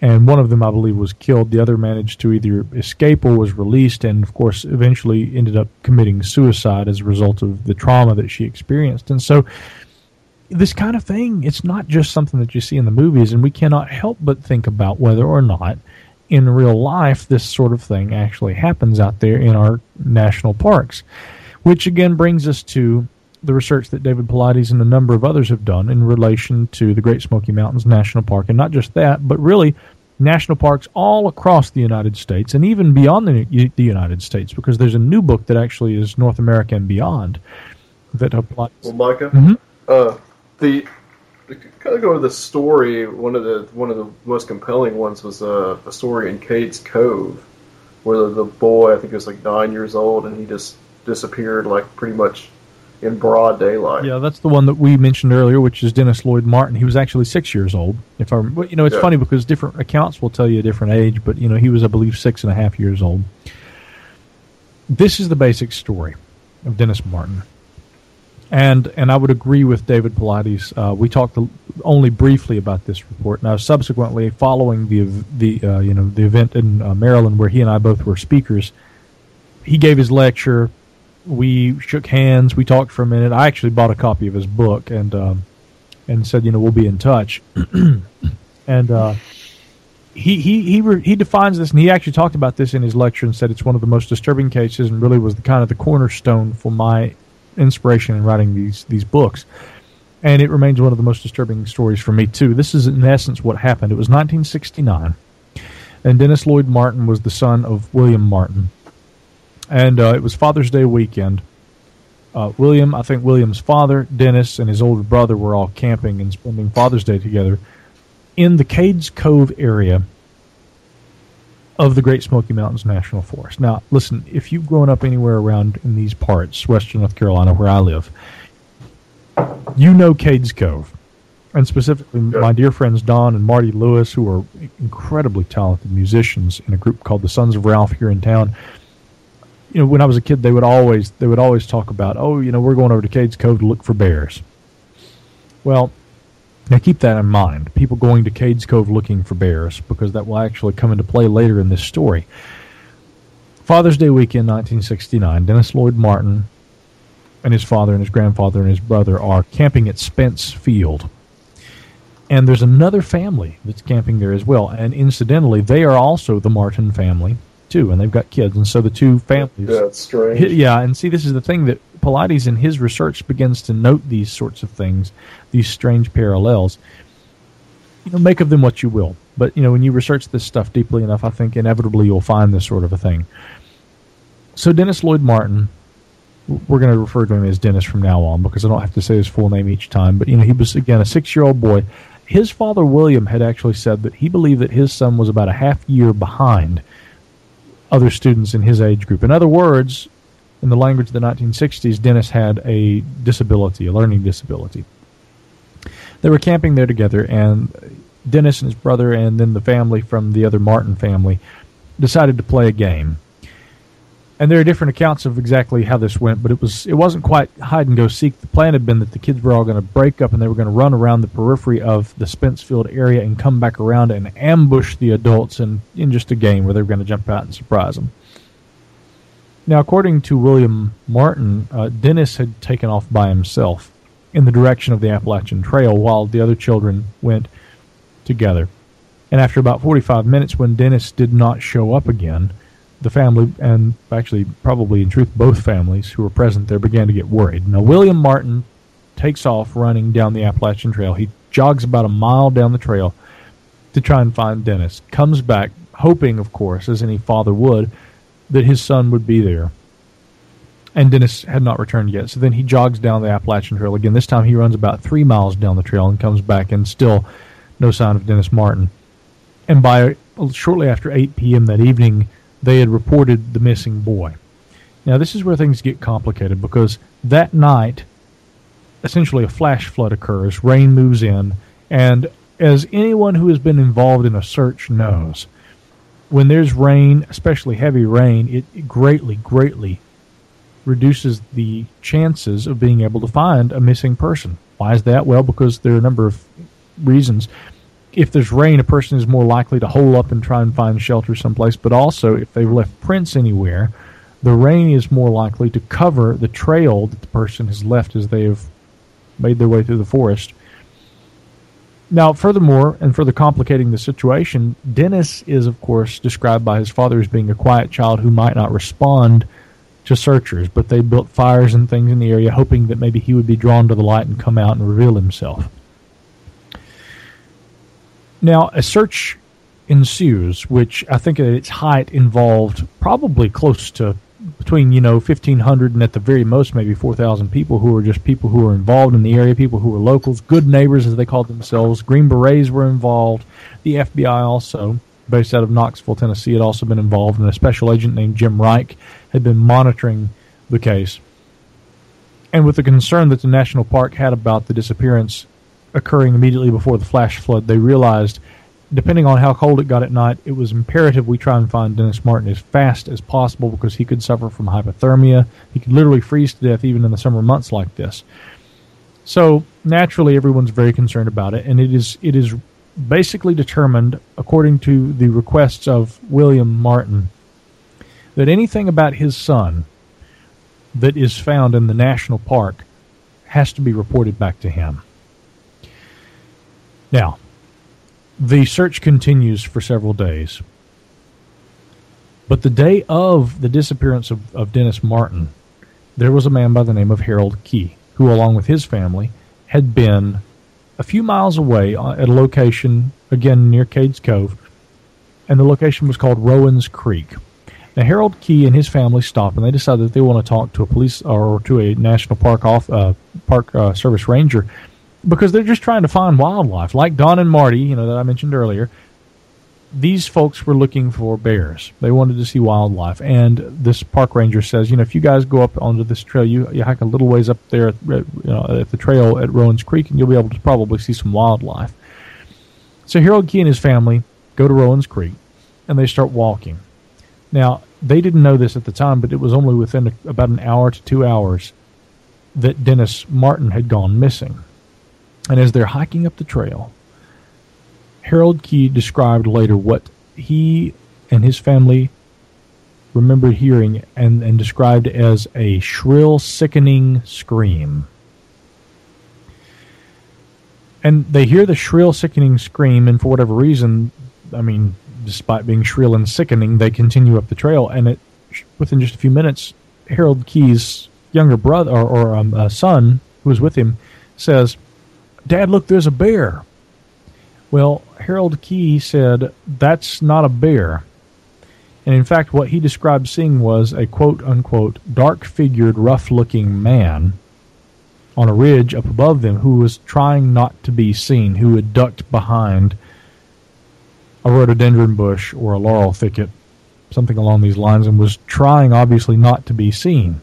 And one of them, I believe, was killed. The other managed to either escape or was released, and of course, eventually ended up committing suicide as a result of the trauma that she experienced. And so, this kind of thing, it's not just something that you see in the movies, and we cannot help but think about whether or not in real life, this sort of thing actually happens out there in our national parks. Which again brings us to the research that David Paulides and a number of others have done in relation to the Great Smoky Mountains National Park. And not just that, but really national parks all across the United States and even beyond the, the United States, because there's a new book that actually is North America and beyond that applies. Well, Micah, Mhm. uh, the kind of go to the story. One of the one of the most compelling ones was uh, a story in Cades Cove, where the, the boy I think was like nine years old and he just disappeared like pretty much in broad daylight. Yeah, that's the one that we mentioned earlier, which is Dennis Lloyd Martin. He was actually six years old. If I, you know, it's Yeah. funny because different accounts will tell you a different age, but you know, he was, I believe, six and a half years old. This is the basic story of Dennis Martin, and and I would agree with David Paulides. Uh, we talked only briefly about this report. Now, subsequently, following the the uh, you know the event in uh, Maryland where he and I both were speakers, he gave his lecture we shook hands. We talked for a minute. I actually bought a copy of his book and um, and said, you know, we'll be in touch. and uh, he he he re- he defines this, and he actually talked about this in his lecture and said it's one of the most disturbing cases, and really was the kind of the cornerstone for my inspiration in writing these these books. And it remains one of the most disturbing stories for me too. This is in essence what happened. It was 1969, and Dennis Lloyd Martin was the son of William Martin and uh, it was Father's Day weekend. Uh, William, I think William's father, Dennis, and his older brother were all camping and spending Father's Day together in the Cades Cove area of the Great Smoky Mountains National Forest. Now, listen, if you've grown up anywhere around in these parts, western North Carolina, where I live, you know Cades Cove. And specifically, my dear friends Don and Marty Lewis, who are incredibly talented musicians in a group called the Sons of Ralph here in town you know, when I was a kid, they would always they would always talk about, oh, you know, we're going over to Cades Cove to look for bears. Well, now keep that in mind. People going to Cades Cove looking for bears because that will actually come into play later in this story. Father's Day weekend, 1969. Dennis Lloyd Martin and his father and his grandfather and his brother are camping at Spence Field. And there's another family that's camping there as well. And incidentally, they are also the Martin family too, and they've got kids. And so the two families. Yeah, it's strange. Yeah, and see, this is the thing that Paulides in his research begins to note these sorts of things, these strange parallels. You know, make of them what you will. But, you know, when you research this stuff deeply enough, I think inevitably you'll find this sort of a thing. So, Dennis Lloyd Martin, we're going to refer to him as Dennis from now on because I don't have to say his full name each time. But, you know, he was, again, a six year old boy. His father, William, had actually said that he believed that his son was about a half year behind other students in his age group. In other words, in the language of the 1960s, Dennis had a disability, a learning disability. They were camping there together, and Dennis and his brother, and then the family from the other Martin family, decided to play a game. And there are different accounts of exactly how this went, but it was it wasn't quite hide and go seek. The plan had been that the kids were all going to break up and they were going to run around the periphery of the Spencefield area and come back around and ambush the adults in, in just a game where they were going to jump out and surprise them. Now, according to William Martin, uh, Dennis had taken off by himself in the direction of the Appalachian Trail while the other children went together. And after about 45 minutes, when Dennis did not show up again, the family, and actually probably in truth both families who were present there, began to get worried. Now, William Martin takes off running down the Appalachian Trail. He jogs about a mile down the trail to try and find Dennis. Comes back, hoping, of course, as any father would, that his son would be there. And Dennis had not returned yet. So then he jogs down the Appalachian Trail again. This time he runs about three miles down the trail and comes back, and still no sign of Dennis Martin. And by shortly after 8 p.m. that evening, they had reported the missing boy. Now, this is where things get complicated because that night, essentially a flash flood occurs, rain moves in, and as anyone who has been involved in a search knows, when there's rain, especially heavy rain, it greatly, greatly reduces the chances of being able to find a missing person. Why is that? Well, because there are a number of reasons. If there's rain, a person is more likely to hole up and try and find shelter someplace, but also if they've left prints anywhere, the rain is more likely to cover the trail that the person has left as they have made their way through the forest. Now, furthermore, and further complicating the situation, Dennis is, of course, described by his father as being a quiet child who might not respond to searchers, but they built fires and things in the area, hoping that maybe he would be drawn to the light and come out and reveal himself. Now, a search ensues, which I think at its height involved probably close to between you know 1500 and at the very most maybe 4000 people who were just people who were involved in the area people who were locals good neighbors as they called themselves. Green berets were involved. The fbi also based out of knoxville tennessee had also been involved and a special agent named jim reich had been monitoring the case. And with the concern that the national park had about the disappearance occurring immediately before the flash flood they realized depending on how cold it got at night, it was imperative we try and find Dennis Martin as fast as possible because he could suffer from hypothermia. He could literally freeze to death even in the summer months like this. So naturally, everyone's very concerned about it, and it is it is basically determined, according to the requests of William Martin, that anything about his son that is found in the national park has to be reported back to him. Now, the search continues for several days. But the day of the disappearance of, of Dennis Martin, there was a man by the name of Harold Key, who, along with his family, had been a few miles away at a location, again near Cades Cove, and the location was called Rowan's Creek. Now, Harold Key and his family stop, and they decide that they want to talk to a police or to a national park off uh, park uh, service ranger because they're just trying to find wildlife. Like Don and Marty, you know, that I mentioned earlier, these folks were looking for bears. They wanted to see wildlife. And this park ranger says, you know, if you guys go up onto this trail, you, you hike a little ways up there at, you know, at the trail at Rowan's Creek, and you'll be able to probably see some wildlife. So Harold Key and his family go to Rowan's Creek, and they start walking. Now, they didn't know this at the time, but it was only within about an hour to two hours that Dennis Martin had gone missing. And as they're hiking up the trail, Harold Key described later what he and his family remembered hearing and, and described as a shrill, sickening scream. And they hear the shrill, sickening scream, and for whatever reason, I mean, despite being shrill and sickening, they continue up the trail. And it, within just a few minutes, Harold Key's younger brother or, or um, son, who was with him, says, Dad, look, there's a bear. Well, Harold Key said, That's not a bear. And in fact, what he described seeing was a quote unquote dark figured, rough looking man on a ridge up above them who was trying not to be seen, who had ducked behind a rhododendron bush or a laurel thicket, something along these lines, and was trying obviously not to be seen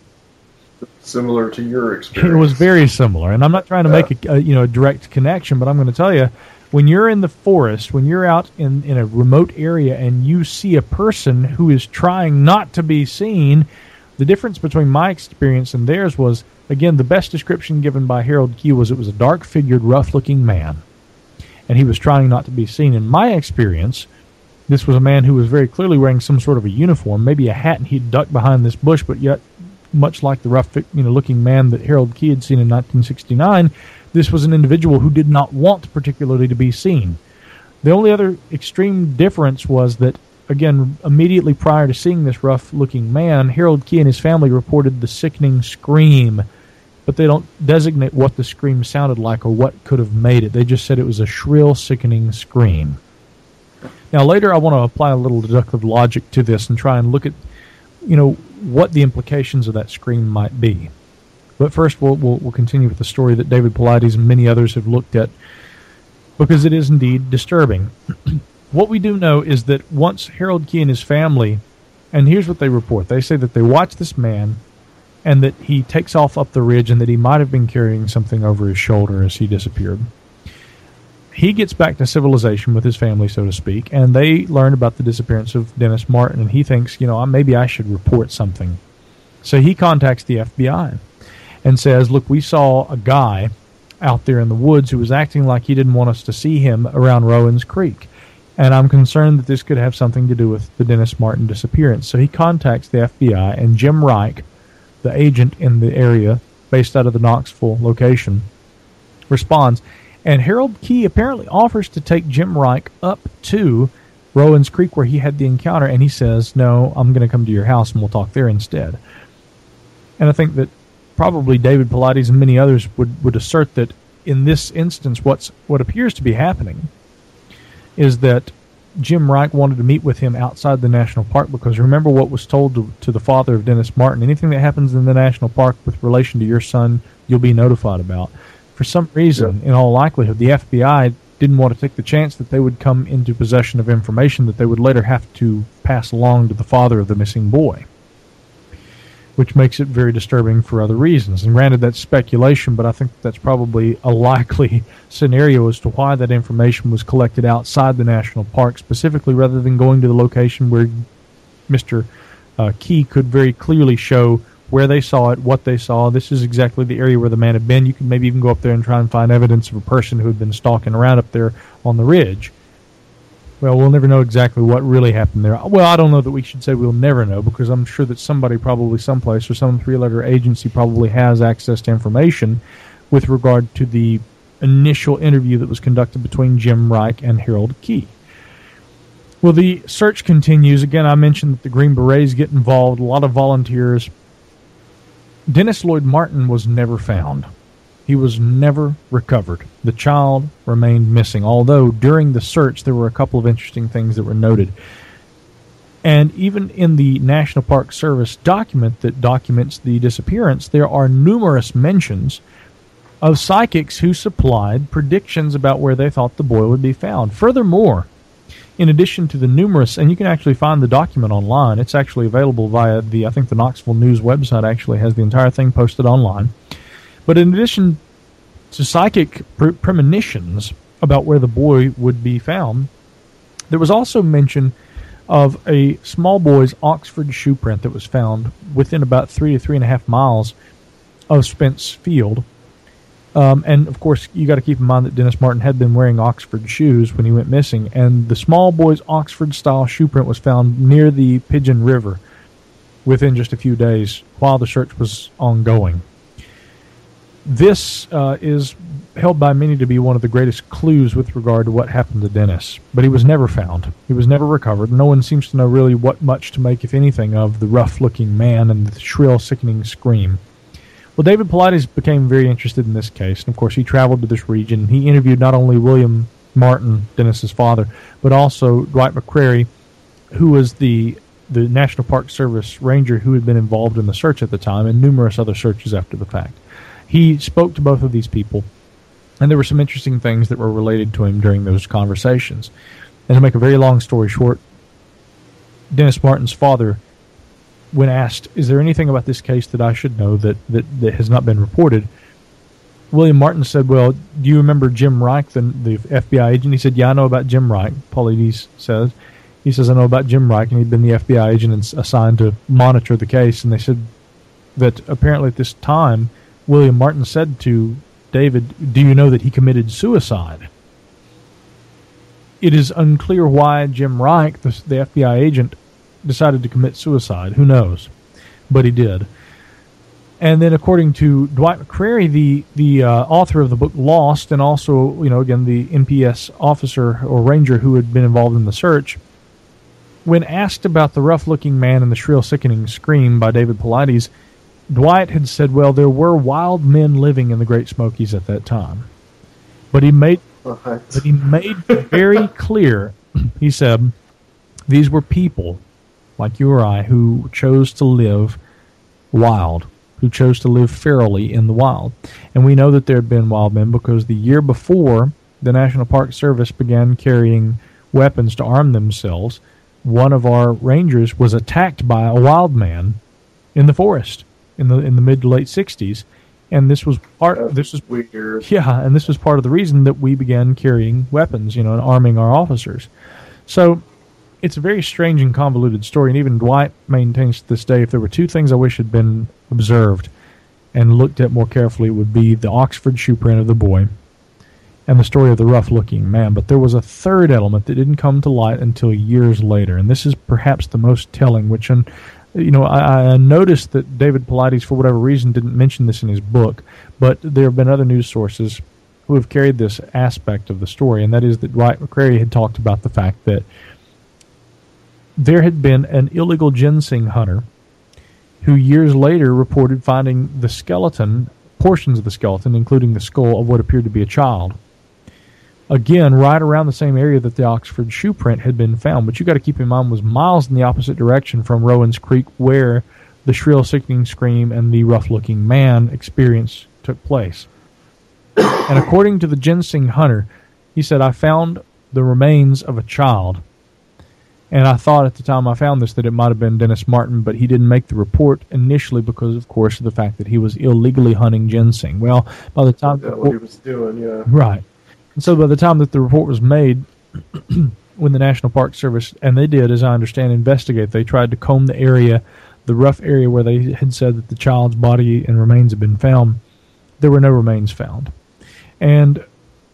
similar to your experience. It was very similar, and I'm not trying to yeah. make a, a, you know a direct connection, but I'm going to tell you, when you're in the forest, when you're out in in a remote area, and you see a person who is trying not to be seen, the difference between my experience and theirs was again the best description given by Harold Key was it was a dark figured, rough looking man, and he was trying not to be seen. In my experience. This was a man who was very clearly wearing some sort of a uniform, maybe a hat, and he'd ducked behind this bush, but yet much like the rough, you know, looking man that Harold Key had seen in 1969, this was an individual who did not want particularly to be seen. The only other extreme difference was that, again, immediately prior to seeing this rough looking man, Harold Key and his family reported the sickening scream, but they don't designate what the scream sounded like or what could have made it. They just said it was a shrill, sickening scream. Now, later, I want to apply a little deductive logic to this and try and look at, you know, what the implications of that scream might be. But first, we'll, we'll, we'll continue with the story that David Paulides and many others have looked at because it is indeed disturbing. what we do know is that once Harold Key and his family, and here's what they report they say that they watch this man and that he takes off up the ridge and that he might have been carrying something over his shoulder as he disappeared he gets back to civilization with his family, so to speak, and they learn about the disappearance of Dennis Martin, and he thinks, you know, maybe I should report something. So he contacts the FBI and says, look, we saw a guy out there in the woods who was acting like he didn't want us to see him around Rowan's Creek. And I'm concerned that this could have something to do with the Dennis Martin disappearance. So he contacts the FBI, and Jim Reich, the agent in the area based out of the Knoxville location, responds And Harold Key apparently offers to take Jim Reich up to Rowan's Creek where he had the encounter, and he says, No, I'm going to come to your house and we'll talk there instead. And I think that probably David Paulides and many others would, would assert that in this instance, what's what appears to be happening is that Jim Reich wanted to meet with him outside the national park because remember what was told to, to, the father of Dennis Martin anything that happens in the national park with relation to your son, you'll be notified about. For some reason, in all likelihood, the FBI didn't want to take the chance that they would come into possession of information that they would later have to pass along to the father of the missing boy which makes it very disturbing for other reasons. And granted, that's speculation, but I think that's probably a likely scenario as to why that information was collected outside the national park specifically, rather than going to the location where Mr. Uh, Key could very clearly show where they saw it, what they saw. This is exactly the area where the man had been. You could maybe even go up there and try and find evidence of a person who had been stalking around up there on the ridge. Well, we'll never know exactly what really happened there. Well, I don't know that we should say we'll never know because I'm sure that somebody probably someplace or some three-letter agency probably has access to information with regard to the initial interview that was conducted between Jim Reich and Harold Key. Well, the search continues. Again, I mentioned that the Green Berets get involved, a lot of volunteers. Dennis Lloyd Martin was never found. He was never recovered. The child remained missing, although during the search there were a couple of interesting things that were noted. And even in the National Park Service document that documents the disappearance, there are numerous mentions of psychics who supplied predictions about where they thought the boy would be found. Furthermore, in addition to the numerous, and you can actually find the document online, it's actually available via the, I think the Knoxville News website actually has the entire thing posted online. But in addition to psychic pre- premonitions about where the boy would be found, there was also mention of a small boy's Oxford shoe print that was found within about three to three and a half miles of Spence Field. Um, and of course, you got to keep in mind that Dennis Martin had been wearing Oxford shoes when he went missing, and the small boy's Oxford style shoe print was found near the Pigeon River within just a few days while the search was ongoing. This uh, is held by many to be one of the greatest clues with regard to what happened to Dennis, but he was never found. He was never recovered. No one seems to know really what much to make, if anything, of the rough looking man and the shrill, sickening scream. Well, David Paulides became very interested in this case, and of course, he traveled to this region. He interviewed not only William Martin, Dennis's father, but also Dwight McCarter, who was the the National Park Service ranger who had been involved in the search at the time and numerous other searches after the fact he spoke to both of these people, and there were some interesting things that were related to him during those conversations. And to make a very long story short, Dennis Martin's father, when asked, "Is there anything about this case that I should know that that, that has not been reported?" William Martin said, "Well, do you remember Jim Reich, the, the FBI agent?" He said, "Yeah, I know about Jim Reich." Paulides says, "He says I know about Jim Reich, and he'd been the FBI agent and assigned to monitor the case." And they said that apparently at this time William Martin said to David, Do you know that he committed suicide? It is unclear why Jim Reich, the, the FBI agent, decided to commit suicide. Who knows? But he did. And then, according to Dwight McCarter, the the uh, author of the book Lost, and also, you know, again, the NPS officer or ranger who had been involved in the search, when asked about the rough-looking man and the shrill, sickening scream by David Paulides, Dwight had said, well, there were wild men living in the Great Smokies at that time. But he made but he made very clear, he said, these were people like you or I who chose to live wild, who chose to live ferally in the wild. And we know that there had been wild men because the year before the National Park Service began carrying weapons to arm themselves, one of our rangers was attacked by a wild man in the forest in the in the mid to late '60s, and this was part. That's this was weird. Yeah, and this was part of the reason that we began carrying weapons, you know, and arming our officers. So it's a very strange and convoluted story, and even Dwight maintains to this day if there were two things I wish had been observed and looked at more carefully, it would be the Oxford shoe print of the boy and the story of the rough looking man. But there was a third element that didn't come to light until years later, and this is perhaps the most telling, which you know, I, I, noticed that David Paulides, for whatever reason, didn't mention this in his book, but there have been other news sources who have carried this aspect of the story, and that is that Dwight McCarter had talked about the fact that there had been an illegal ginseng hunter who years later reported finding the skeleton, portions of the skeleton, including the skull of what appeared to be a child. Again, right around the same area that the Oxford shoe print had been found, but you got to keep in mind was miles in the opposite direction from Rowan's Creek, where the shrill, sickening scream and the rough-looking man experience took place. and according to the ginseng hunter, he said, "I found the remains of a child." And I thought at the time I found this that it might have been Dennis Martin, but he didn't make the report initially because, of course, of the fact that he was illegally hunting ginseng. Well, by the time that what he was doing, yeah, right. And so by the time that the report was made, when the National Park Service and they did, as I understand, investigate, they tried to comb the area, the rough area where they had said that the child's body and remains had been found. There were no remains found, and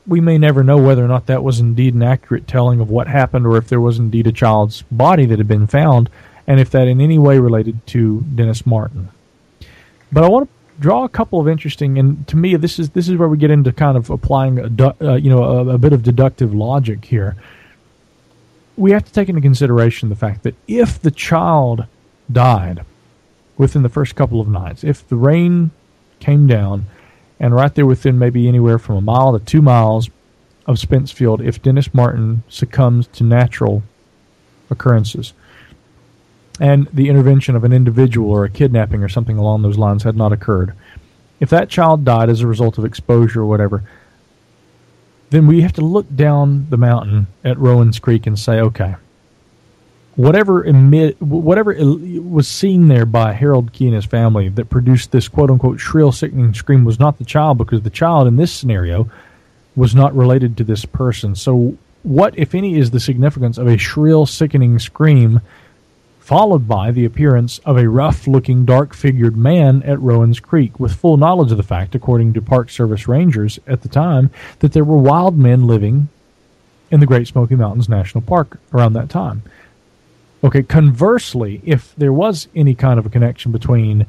we may never know whether or not that was indeed an accurate telling of what happened or if there was indeed a child's body that had been found and if that in any way related to Dennis Martin. But I want to draw a couple of interesting and to me this is this is where we get into kind of applying a uh, you know a, a bit of deductive logic here. We have to take into consideration the fact that if the child died within the first couple of nights, if the rain came down and right there within maybe anywhere from a mile to two miles of Spencefield, if Dennis Martin succumbs to natural occurrences. And the intervention of an individual or a kidnapping or something along those lines had not occurred, if that child died as a result of exposure or whatever, then we have to look down the mountain at Rowan's Creek and say, okay, whatever emit, whatever was seen there by Harold Key and his family that produced this quote unquote shrill, sickening scream was not the child because the child in this scenario was not related to this person. So, what, if any, is the significance of a shrill, sickening scream followed by the appearance of a rough looking, dark figured man at Rowan's Creek, with full knowledge of the fact, according to Park Service rangers at the time, that there were wild men living in the Great Smoky Mountains National Park around that time? Okay, conversely, if there was any kind of a connection between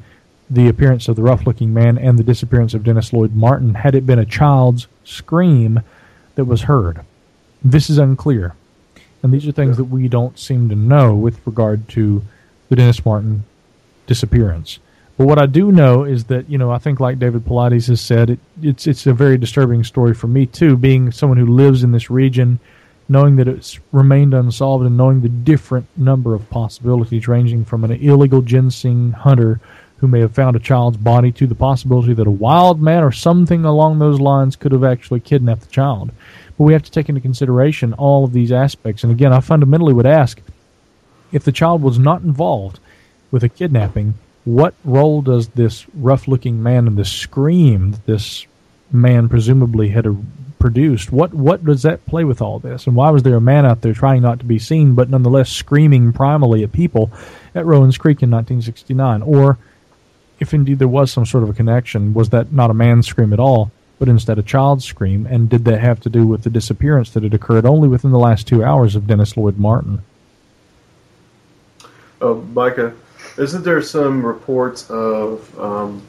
the appearance of the rough looking man and the disappearance of Dennis Lloyd Martin, had it been a child's scream that was heard? This is unclear. And these are things that we don't seem to know with regard to the Dennis Martin disappearance. But what I do know is that, you know, I think like David Paulides has said, it, it's it's a very disturbing story for me too, being someone who lives in this region knowing that it's remained unsolved and knowing the different number of possibilities ranging from an illegal ginseng hunter who may have found a child's body to the possibility that a wild man or something along those lines could have actually kidnapped the child. But we have to take into consideration all of these aspects. And again, I fundamentally would ask if the child was not involved with a kidnapping, what role does this rough looking man and this scream that this man presumably had produced. What what does that play with all this? And why was there a man out there trying not to be seen, but nonetheless screaming primally at people at Rowan's Creek in 1969? Or if indeed there was some sort of a connection, was that not a man's scream at all, but instead a child's scream? And did that have to do with the disappearance that had occurred only within the last two hours of Dennis Lloyd Martin? Uh, Micah, isn't there some reports of um,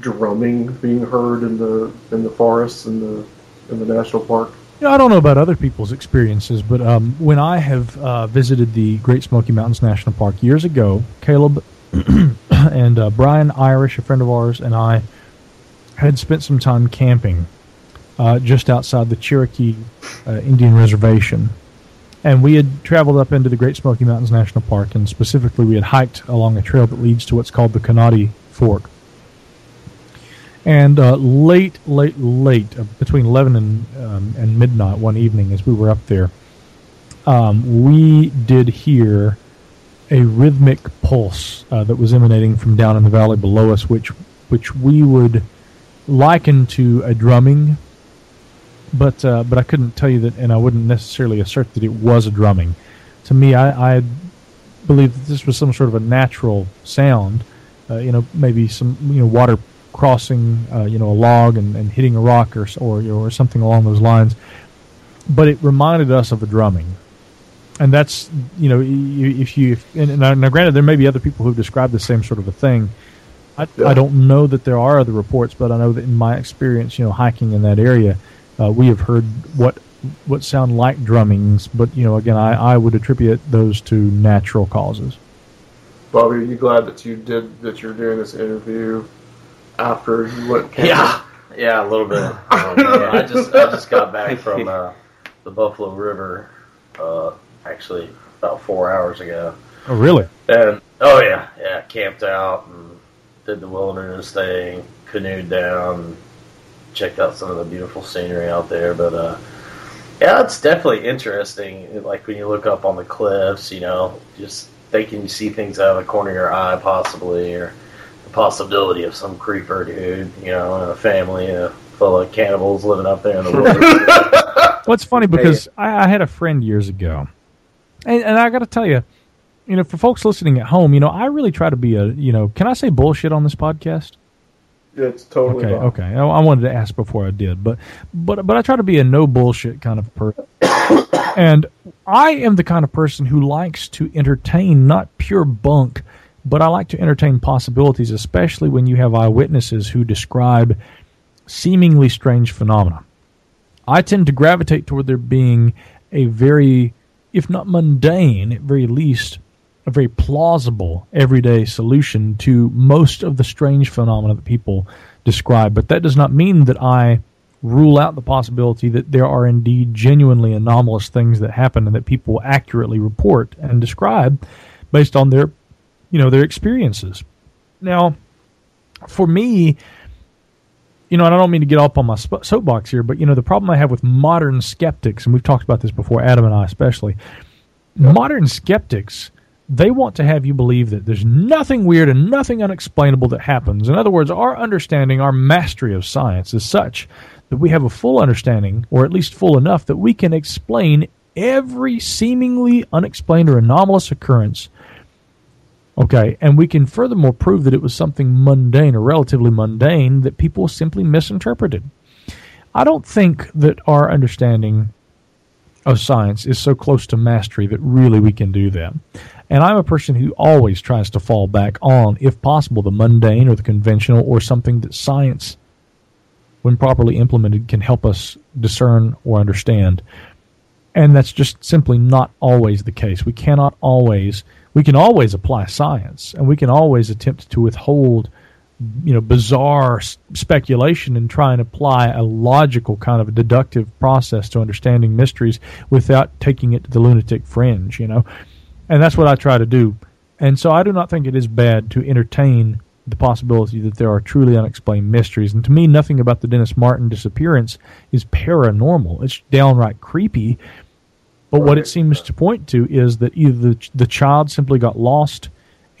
drumming being heard in the in the forests and the in the national park? You know, I don't know about other people's experiences, but um, when I have uh, visited the Great Smoky Mountains National Park years ago, Caleb and uh, Brian Irish, a friend of ours, and I had spent some time camping uh, just outside the Cherokee uh, Indian Reservation. And we had traveled up into the Great Smoky Mountains National Park, and specifically, we had hiked along a trail that leads to what's called the Kanati Fork. And uh, late, late, late, uh, between 11 and, um, and midnight one evening as we were up there, um, we did hear a rhythmic pulse uh, that was emanating from down in the valley below us, which, which we would liken to a drumming, but, uh, but I couldn't tell you that, and I wouldn't necessarily assert that it was a drumming. To me, I, I believe that this was some sort of a natural sound, uh, you know, maybe some, you know, water crossing, uh, you know, a log and, and hitting a rock or, or or something along those lines. But it reminded us of a drumming, and that's you know if you if, and, now, now granted there may be other people who've described the same sort of a thing. I, yeah. I don't know that there are other reports, but I know that in my experience, you know, hiking in that area, Uh, we have heard what what sound like drummings, but you know, again, I, I would attribute those to natural causes. Bobby, are you glad that you did that? You're doing this interview after you went camping? Yeah, yeah, a little bit. Um, I just I just got back from uh, the Buffalo River, uh, actually about four hours ago. Oh, really? And oh yeah, yeah, camped out and did the wilderness thing, canoed down, checked out some of the beautiful scenery out there. But uh, yeah, it's definitely interesting. Like when you look up on the cliffs, you know, just thinking you see things out of the corner of your eye, possibly, or the possibility of some creeper dude, you know, and a family uh, full of cannibals living up there in the woods. well, it's funny because I, I had a friend years ago, and, and I got to tell you, you know, for folks listening at home, you know, I really try to be a, you know, can I say bullshit on this podcast? It's totally okay. fine. Okay, I, I wanted to ask before I did, but but but I try to be a no bullshit kind of person, and I am the kind of person who likes to entertain not pure bunk, but I like to entertain possibilities, especially when you have eyewitnesses who describe seemingly strange phenomena. I tend to gravitate toward there being a very, if not mundane, at very least a very plausible everyday solution to most of the strange phenomena that people describe. But that does not mean that I rule out the possibility that there are indeed genuinely anomalous things that happen and that people accurately report and describe based on their you know their experiences. Now, for me, you know, and I don't mean to get up on my soapbox here, but you know, the problem I have with modern skeptics, and we've talked about this before, Adam and I especially, modern skeptics they want to have you believe that there's nothing weird and nothing unexplainable that happens. In other words, our understanding, our mastery of science is such that we have a full understanding, or at least full enough, that we can explain every seemingly unexplained or anomalous occurrence. Okay, and we can furthermore prove that it was something mundane or relatively mundane that people simply misinterpreted. I don't think that our understanding of science is so close to mastery that really we can do that. And I'm a person who always tries to fall back on, if possible, the mundane or the conventional or something that science, when properly implemented, can help us discern or understand. And that's just simply not always the case. We cannot always, we can always apply science and we can always attempt to withhold you know bizarre speculation and try and apply a logical kind of deductive process to understanding mysteries without taking it to the lunatic fringe you know and that's what I try to do. And so I do not think it is bad to entertain the possibility that there are truly unexplained mysteries. And to me, nothing about the Dennis Martin disappearance is paranormal. It's downright creepy. But what it seems to point to is that either the, the child simply got lost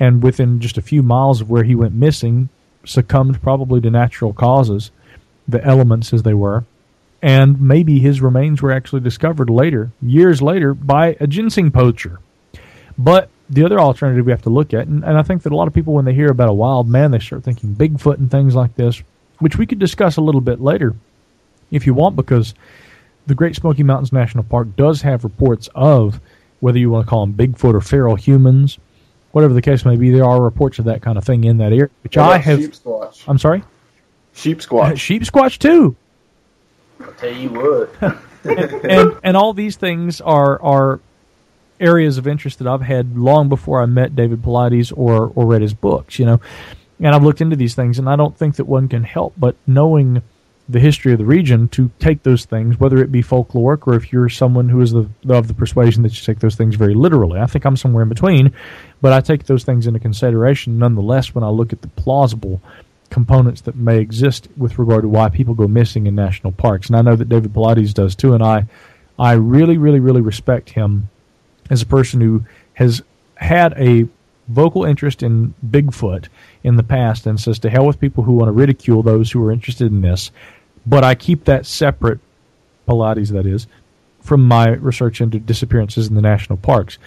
and within just a few miles of where he went missing, succumbed probably to natural causes, the elements as they were, and maybe his remains were actually discovered later, years later, by a ginseng poacher. But the other alternative we have to look at, and, and I think that a lot of people, when they hear about a wild man, they start thinking Bigfoot and things like this, which we could discuss a little bit later if you want, because the Great Smoky Mountains National Park does have reports of whether you want to call them Bigfoot or feral humans, whatever the case may be. There are reports of that kind of thing in that area, which I have. Sheep squatch. I'm sorry. Sheep squatch. sheep squatch too. I'll tell you what. and, and and all these things are are areas of interest that I've had long before I met David Paulides or or read his books, you know. And I've looked into these things, and I don't think that one can help but knowing the history of the region to take those things, whether it be folkloric or if you're someone who is the, of the persuasion that you take those things very literally. I think I'm somewhere in between, but I take those things into consideration nonetheless when I look at the plausible components that may exist with regard to why people go missing in national parks. And I know that David Paulides does too, and I, I really, really, really respect him as a person who has had a vocal interest in Bigfoot in the past and says to hell with people who want to ridicule those who are interested in this. But I keep that separate, Paulides that is, from my research into disappearances in the national parks.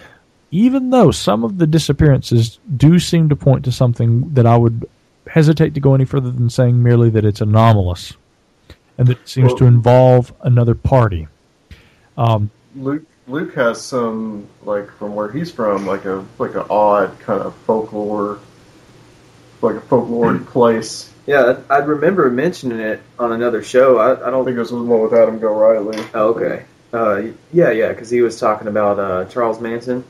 Even though some of the disappearances do seem to point to something that I would hesitate to go any further than saying merely that it's anomalous and that it seems well, to involve another party. Um, Luke Luke has some like from where he's from, like a like an odd kind of folklore like a folkloric place. Yeah, I I remember mentioning it on another show. I, I I don't think it was the one with Adam Gorightly. Oh, okay. Uh, yeah, yeah, because he was talking about uh, Charles Manson.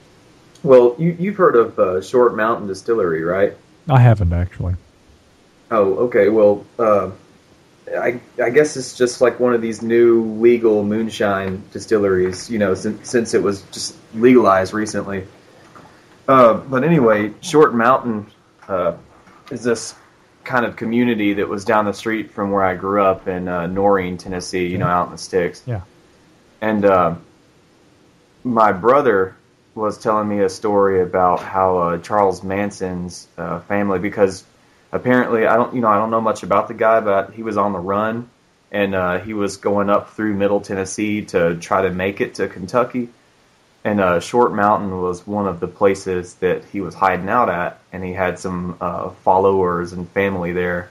Well, you, you've heard of uh, Short Mountain Distillery, right? I haven't actually. Oh, okay. Well, uh, I, I guess it's just like one of these new legal moonshine distilleries, you know, since, since it was just legalized recently. Uh, but anyway, Short Mountain uh, is this kind of community that was down the street from where I grew up in uh, Norene, Tennessee, you know, out in the sticks. Yeah. And uh, my brother was telling me a story about how uh, Charles Manson's uh, family, because apparently I don't, you know, I don't know much about the guy, but he was on the run, and uh, he was going up through Middle Tennessee to try to make it to Kentucky. And uh, Short Mountain was one of the places that he was hiding out at, and he had some uh, followers and family there.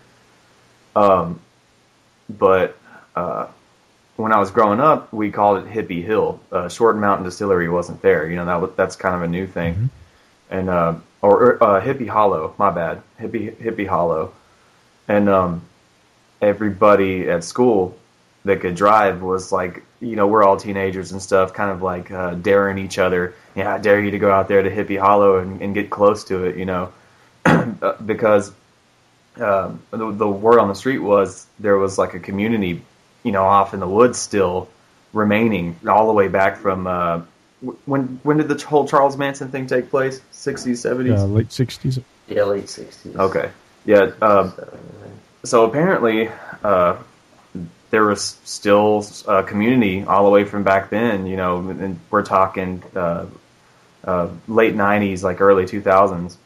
Um, but uh, when I was growing up, we called it Hippie Hill. Uh, Short Mountain Distillery wasn't there. You know that was, that's kind of a new thing, and uh, or, or uh, Hippie Hollow. My bad, Hippie Hippie Hollow, and um, everybody at school that could drive was like, you know, we're all teenagers and stuff, kind of like uh, daring each other. Yeah, I dare you to go out there to Hippie Hollow and, and get close to it, you know, because um, the, the word on the street was there was like a community, you know, off in the woods still remaining all the way back from uh, when when did the whole Charles Manson thing take place? Sixties, seventies. Uh, late sixties. Yeah, late sixties. Okay, yeah. Um, so apparently, uh, there was still a community all the way from back then. You know, and we're talking uh, uh, late '90s, like early 2000s,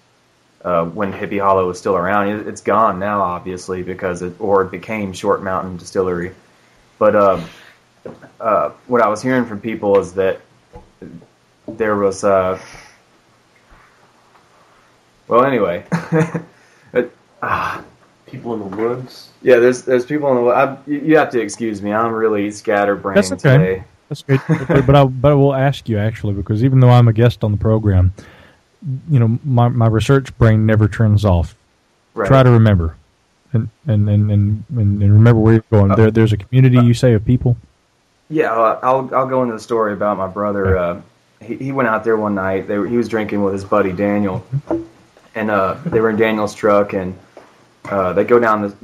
uh, when Hippie Hollow was still around. It, it's gone now, obviously, because it or it became Short Mountain Distillery. But um, uh, what I was hearing from people is that there was. Uh, well, anyway, it, ah, People in the woods. yeah, there's there's people in the. woods. you you have to excuse me. I'm really scatterbrained That's okay. today. That's great. but but I but I will ask you actually because even though I'm a guest on the program, you know my my research brain never turns off. Right. Try to remember, and and and and, and, and remember where you're going. Uh, there there's a community you say of people. Yeah, I'll I'll I'll go into the story about my brother. Uh, he he went out there one night. They were, he was drinking with his buddy Daniel, and uh, they were in Daniel's truck, and uh, they go down the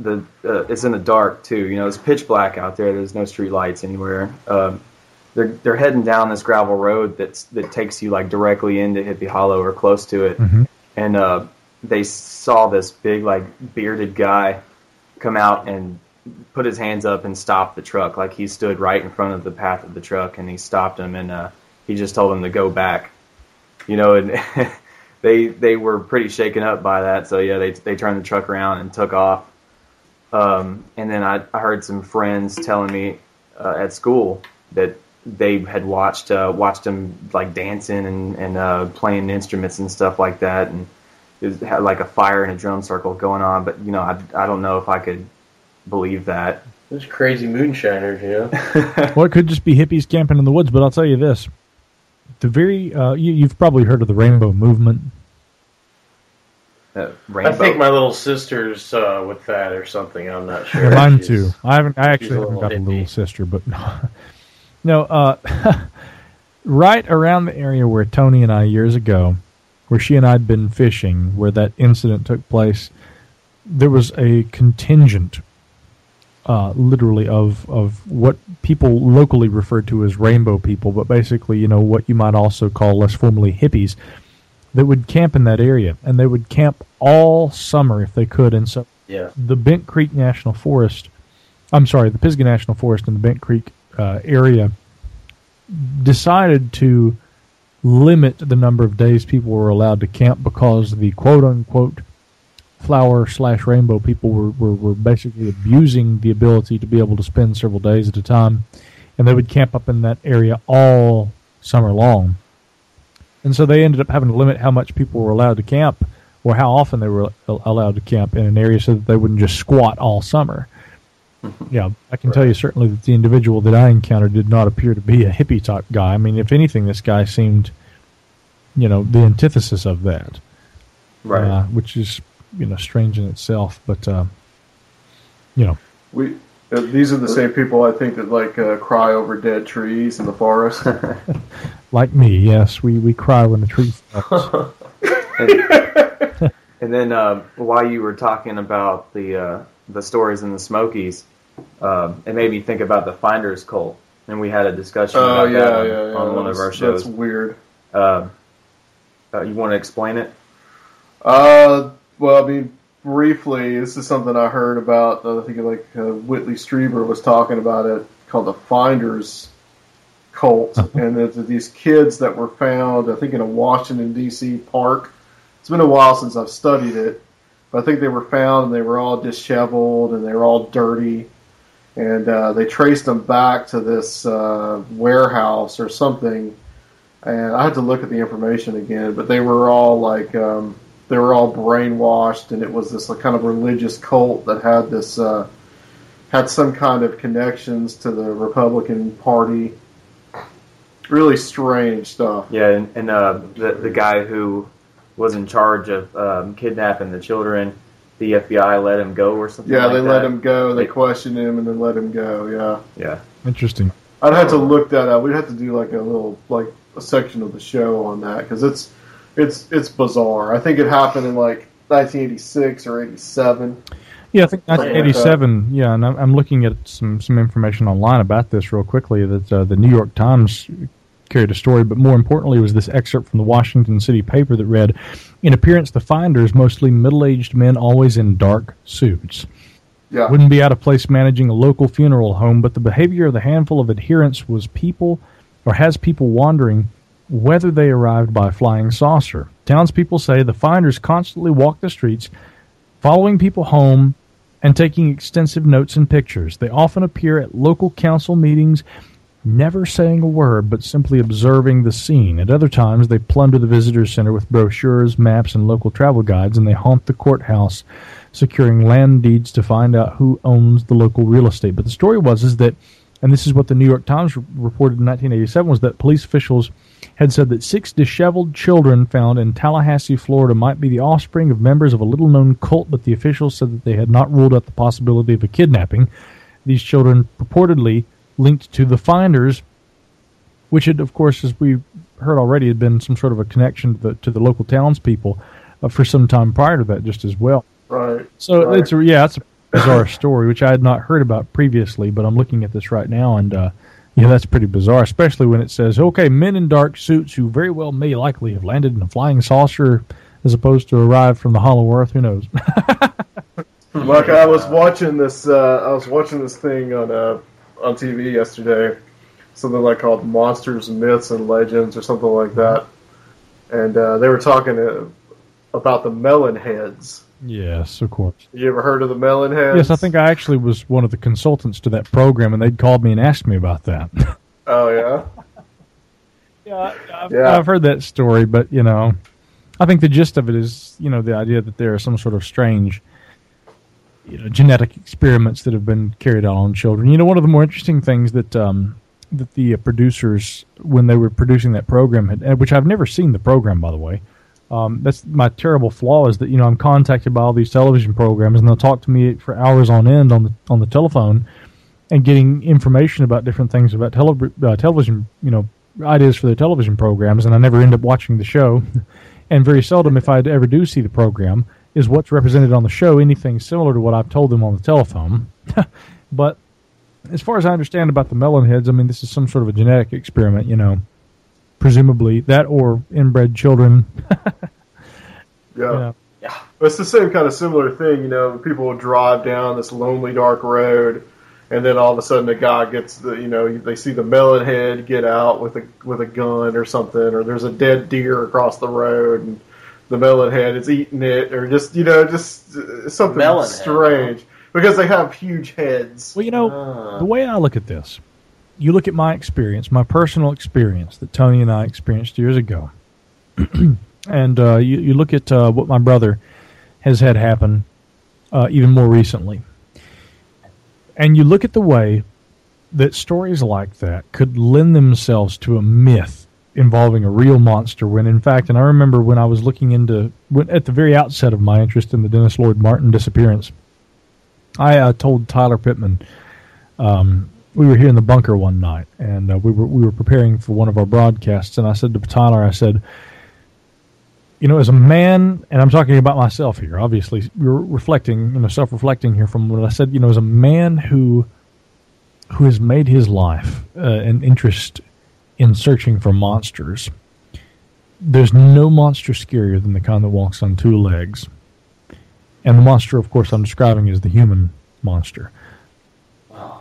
the. Uh, it's in the dark too. You know, it's pitch black out there. There's no street lights anywhere. Um, they're they're heading down this gravel road that's that takes you like directly into Hippie Hollow or close to it, Mhm. and uh, they saw this big like bearded guy come out and put his hands up and stop the truck. Like he stood right in front of the path of the truck and he stopped him and uh, he just told them to go back. You know, and they they were pretty shaken up by that. So yeah, they they turned the truck around and took off. Um, and then I, I heard some friends telling me uh, at school that they had watched uh, watched him like dancing and and uh, playing instruments and stuff like that, and it was, had like a fire and a drum circle going on. But you know, I I don't know if I could believe that. Those crazy moonshiners, you know. Well, it could just be hippies camping in the woods. But I'll tell you this: the very uh, you, you've probably heard of the Rainbow Movement. Uh, I think my little sister's uh, with that or something. I'm not sure. Yeah, mine She's- too. I haven't. I actually haven't little got a little sister, but no. Uh, right around the area where Tony and I years ago, where she and I'd been fishing, where that incident took place, there was a contingent, uh, literally of of what people locally referred to as rainbow people, but basically, you know, what you might also call less formally hippies, that would camp in that area, and they would camp all summer if they could, and so Yeah. the Bent Creek National Forest, I'm sorry, the Pisgah National Forest and the Bent Creek uh, area decided to limit the number of days people were allowed to camp because the quote unquote flower slash rainbow people were, were, were basically abusing the ability to be able to spend several days at a time. And they would camp up in that area all summer long. And so they ended up having to limit how much people were allowed to camp or how often they were allowed to camp in an area so that they wouldn't just squat all summer. Yeah, I can tell you certainly that the individual that I encountered did not appear to be a hippie type guy. I mean, if anything, this guy seemed, you know, the antithesis of that, right. uh, which is you know strange in itself. But uh, you know, We uh, these are the same people I think that like uh, cry over dead trees in the forest. like me, yes, we we cry when the tree falls. And, and then uh, while you were talking about the uh, the stories in the Smokies, um, it made me think about the Finders cult, and we had a discussion oh about yeah, that on, yeah, yeah. on one of our shows. That's weird. Um uh, you want to explain it? Uh, well, I mean, briefly, this is something I heard about. I think like uh, Whitley Strieber was talking about it, called the Finders cult, and it's these kids that were found, I think, in a Washington D.C. park. It's been a while since I've studied it, but I think they were found and they were all disheveled and they were all dirty, and uh, they traced them back to this uh, warehouse or something. And I had to look at the information again, but they were all like um, they were all brainwashed, and it was this like, kind of religious cult that had this uh, had some kind of connections to the Republican Party. Really strange stuff. Yeah, and, and uh, the the guy who was in charge of um, kidnapping the children, the FBI let him go or something. Yeah, like they that. let him go. They They- questioned him and then let him go. Yeah, Yeah, Interesting. I'd have to look that up. We'd have to do like a little like a section of the show on that because it's it's it's bizarre. I think it happened in like 1986 or 87. Yeah, I think Something like 1987. Yeah, and I'm, I'm looking at some some information online about this real quickly. That uh, the New York Times carried a story, but more importantly, was this excerpt from the Washington City paper that read, "In appearance, the finders mostly middle-aged men, always in dark suits." Yeah, Wouldn't be out of place managing a local funeral home, but the behavior of the handful of adherents was people, or has people wondering whether they arrived by flying saucer. Townspeople say the finders constantly walk the streets, following people home and taking extensive notes and pictures. They often appear at local council meetings, never saying a word but simply observing the scene. At other times, they plunder the visitor center with brochures, maps, and local travel guides, and they haunt the courthouse, securing land deeds to find out who owns the local real estate. But the story was is that, and this is what the New York Times reported in 1987, was that police officials had said that six disheveled children found in Tallahassee, Florida, might be the offspring of members of a little-known cult. But the officials said that they had not ruled out the possibility of a kidnapping. These children purportedly linked to the finders, which had, of course, as we heard already, had been some sort of a connection to the, to the local townspeople uh, for some time prior to that, just as well. right. So Right. it's a, yeah, it's a bizarre story which I had not heard about previously, but I'm looking at this right now, and uh, yeah, that's pretty bizarre, especially when it says, "Okay, men in dark suits who very well may likely have landed in a flying saucer." As opposed to arrive from the Hollow Earth, who knows? Like I was watching this, uh, I was watching this thing on uh, on TV yesterday, something like called Monsters, Myths, and Legends, or something like that, and uh, they were talking uh, about the melon heads. Yes, of course. You ever heard of the melon heads? Yes, I think I actually was one of the consultants to that program, and they'd called me and asked me about that. Oh yeah. Yeah, I've, Yeah. I've heard that story, but you know, I think the gist of it is, you know, the idea that there are some sort of strange, you know, genetic experiments that have been carried out on children. You know, one of the more interesting things that um, that the producers, when they were producing that program, had, which I've never seen the program, by the way. Um, that's my terrible flaw is that you know I'm contacted by all these television programs and they'll talk to me for hours on end on the on the telephone, and getting information about different things about tele- uh, television, you know, ideas for their television programs, and I never end up watching the show. and very seldom, if I ever do see the program, is what's represented on the show anything similar to what I've told them on the telephone. but as far as I understand about the melon heads, I mean, this is some sort of a genetic experiment, you know, presumably that or inbred children. Yeah. Yeah. It's the same kind of similar thing, you know. People will drive down this lonely, dark road, and then all of a sudden, a guy gets the, you know, they see the melon head get out with a with a gun or something, or there's a dead deer across the road, and the melon head is eating it, or just, you know, just uh, something Melon head, strange because they have huge heads. Well, you know, Ah. the way I look at this, you look at my experience, my personal experience that Tony and I experienced years ago, and uh, you, you look at uh, what my brother has had happen uh, even more recently, and you look at the way that stories like that could lend themselves to a myth involving a real monster. When in fact, and I remember when I was looking into when, at the very outset of my interest in the Dennis Lloyd Martin disappearance, I uh, told Tyler Pittman. Um, we were here in the bunker one night, and uh, we were we were preparing for one of our broadcasts, and I said to Tyler, I said, you know, as a man, and I'm talking about myself here. Obviously, we're reflecting, you know, self-reflecting here from what I said. You know, as a man who who has made his life uh, an interest in searching for monsters, there's no monster scarier than the kind that walks on two legs. And the monster, of course, I'm describing is the human monster.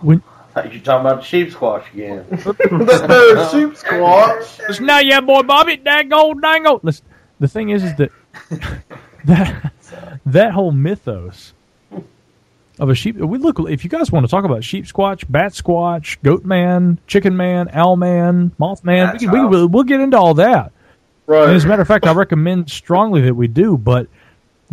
When, you're talking about the sheep squatch again. the sheep squatch. Listen now, yeah, boy, Bobby, dango, dango. Listen, the thing is, is that that that whole mythos of a sheep. We look if you guys want to talk about sheep squatch, bat squatch, goat man, chicken man, owl man, moth man. we, can, we will we'll get into all that. Right. And as a matter of fact, I recommend strongly that we do. But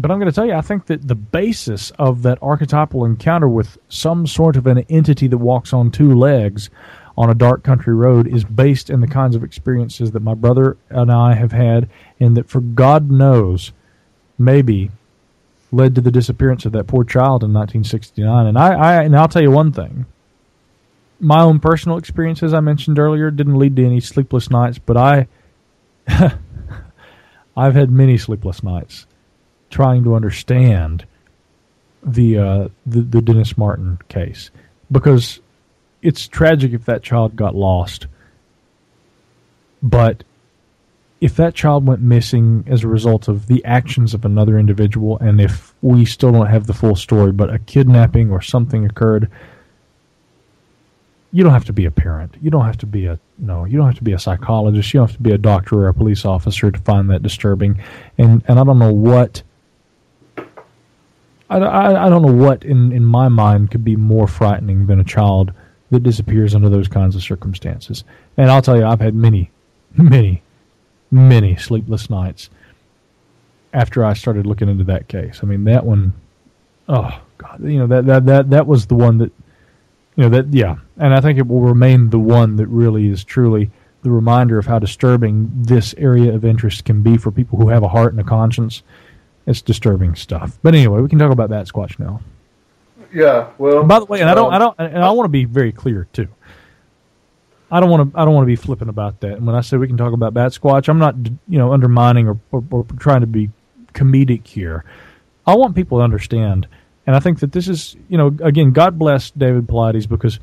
but I'm going to tell you, I think that the basis of that archetypal encounter with some sort of an entity that walks on two legs on a dark country road is based in the kinds of experiences that my brother and I have had, and that for God knows, maybe led to the disappearance of that poor child in 1969. And I, I and I'll tell you one thing. My own personal experiences I mentioned earlier didn't lead to any sleepless nights, but I I've had many sleepless nights trying to understand the uh, the, the Dennis Martin case because it's tragic if that child got lost. But if that child went missing as a result of the actions of another individual, and if we still don't have the full story, but a kidnapping or something occurred, you don't have to be a parent. You don't have to be a no. You don't have to be a psychologist. You don't have to be a doctor or a police officer to find that disturbing. And and I don't know what. I, I, I don't know what in, in my mind could be more frightening than a child that disappears under those kinds of circumstances. And I'll tell you, I've had many, many, many sleepless nights after I started looking into that case. I mean, that one, oh God, you know that that that that was the one that, you know that yeah, and I think it will remain the one that really is truly the reminder of how disturbing this area of interest can be for people who have a heart and a conscience. It's disturbing stuff. But anyway, we can talk about that squatch now. Yeah. Well. By the way, and I don't, I um, don't, and I want to be very clear too. I don't want to, I don't want to be flippant about that. And when I say we can talk about bat squatch, I'm not, you know, undermining or, or, or trying to be comedic here. I want people to understand, and I think that this is, you know, again, God bless David Paulides because,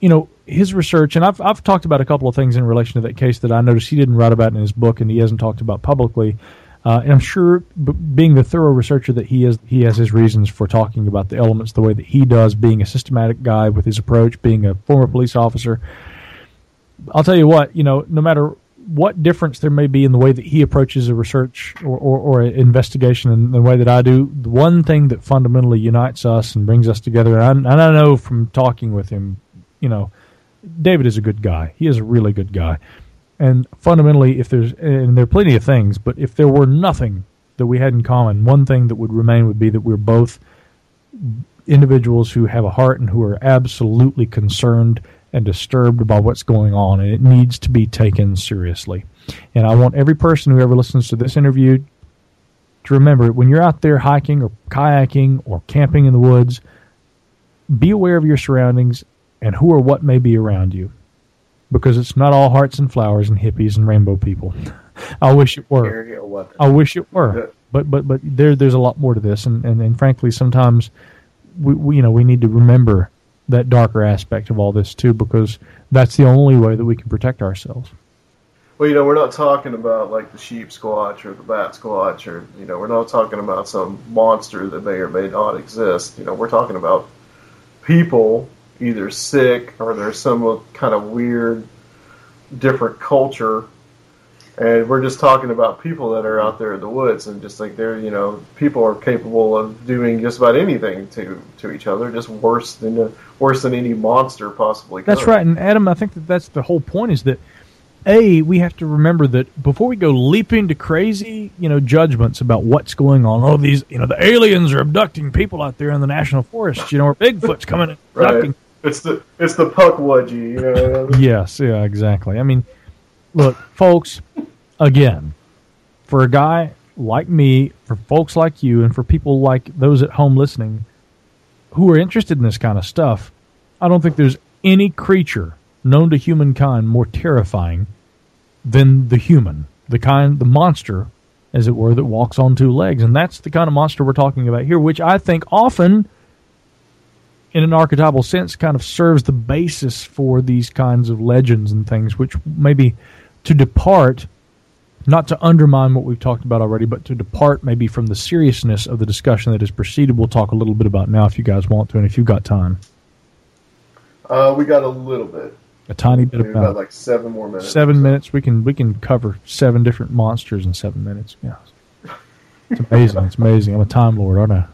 you know, his research, and I've I've talked about a couple of things in relation to that case that I noticed he didn't write about in his book, and he hasn't talked about publicly. Uh, and I'm sure, b- being the thorough researcher that he is, he has his reasons for talking about the elements the way that he does, being a systematic guy with his approach, being a former police officer. I'll tell you what, you know, no matter what difference there may be in the way that he approaches a research or, or, or an investigation and the way that I do, the one thing that fundamentally unites us and brings us together, and I, and I know from talking with him, you know, David is a good guy. He is a really good guy. And fundamentally, if there's, and there are plenty of things, but if there were nothing that we had in common, one thing that would remain would be that we're both individuals who have a heart and who are absolutely concerned and disturbed by what's going on, and it needs to be taken seriously. And I want every person who ever listens to this interview to remember when you're out there hiking or kayaking or camping in the woods, be aware of your surroundings and who or what may be around you because it's not all hearts and flowers and hippies and rainbow people. I wish it were. I wish it were. But but but there there's a lot more to this, and and, and frankly, sometimes we, we you know we need to remember that darker aspect of all this too, because that's the only way that we can protect ourselves. Well, you know, we're not talking about like the sheep squatch or the bat squatch, or you know, we're not talking about some monster that may or may not exist. You know, we're talking about people either sick or there's some kind of weird, different culture. And we're just talking about people that are out there in the woods, and just like they're, you know, people are capable of doing just about anything to to each other, just worse than worse than any monster possibly. Could. That's right, and Adam, I think that that's the whole point is that a we have to remember that before we go leaping to crazy you know judgments about what's going on oh these you know the aliens are abducting people out there in the national forest you know or bigfoot's coming and abducting right. It's the it's the pukwudgie you know yes yeah exactly i mean look, folks, again, for a guy like me, for folks like you, and for people like those at home listening who are interested in this kind of stuff, I don't think there's any creature known to humankind more terrifying than the human, the kind, the monster, as it were, that walks on two legs. And that's the kind of monster we're talking about here, which I think often, in an archetypal sense, kind of serves the basis for these kinds of legends and things, which maybe to depart not to undermine what we've talked about already, but to depart maybe from the seriousness of the discussion that has proceeded. We'll talk a little bit about now if you guys want to, and if you've got time. Uh, we got a little bit. A tiny bit Maybe about about like seven more minutes. seven minutes. We can we can cover seven different monsters in seven minutes. Yeah, it's amazing. it's amazing. I'm a time lord, aren't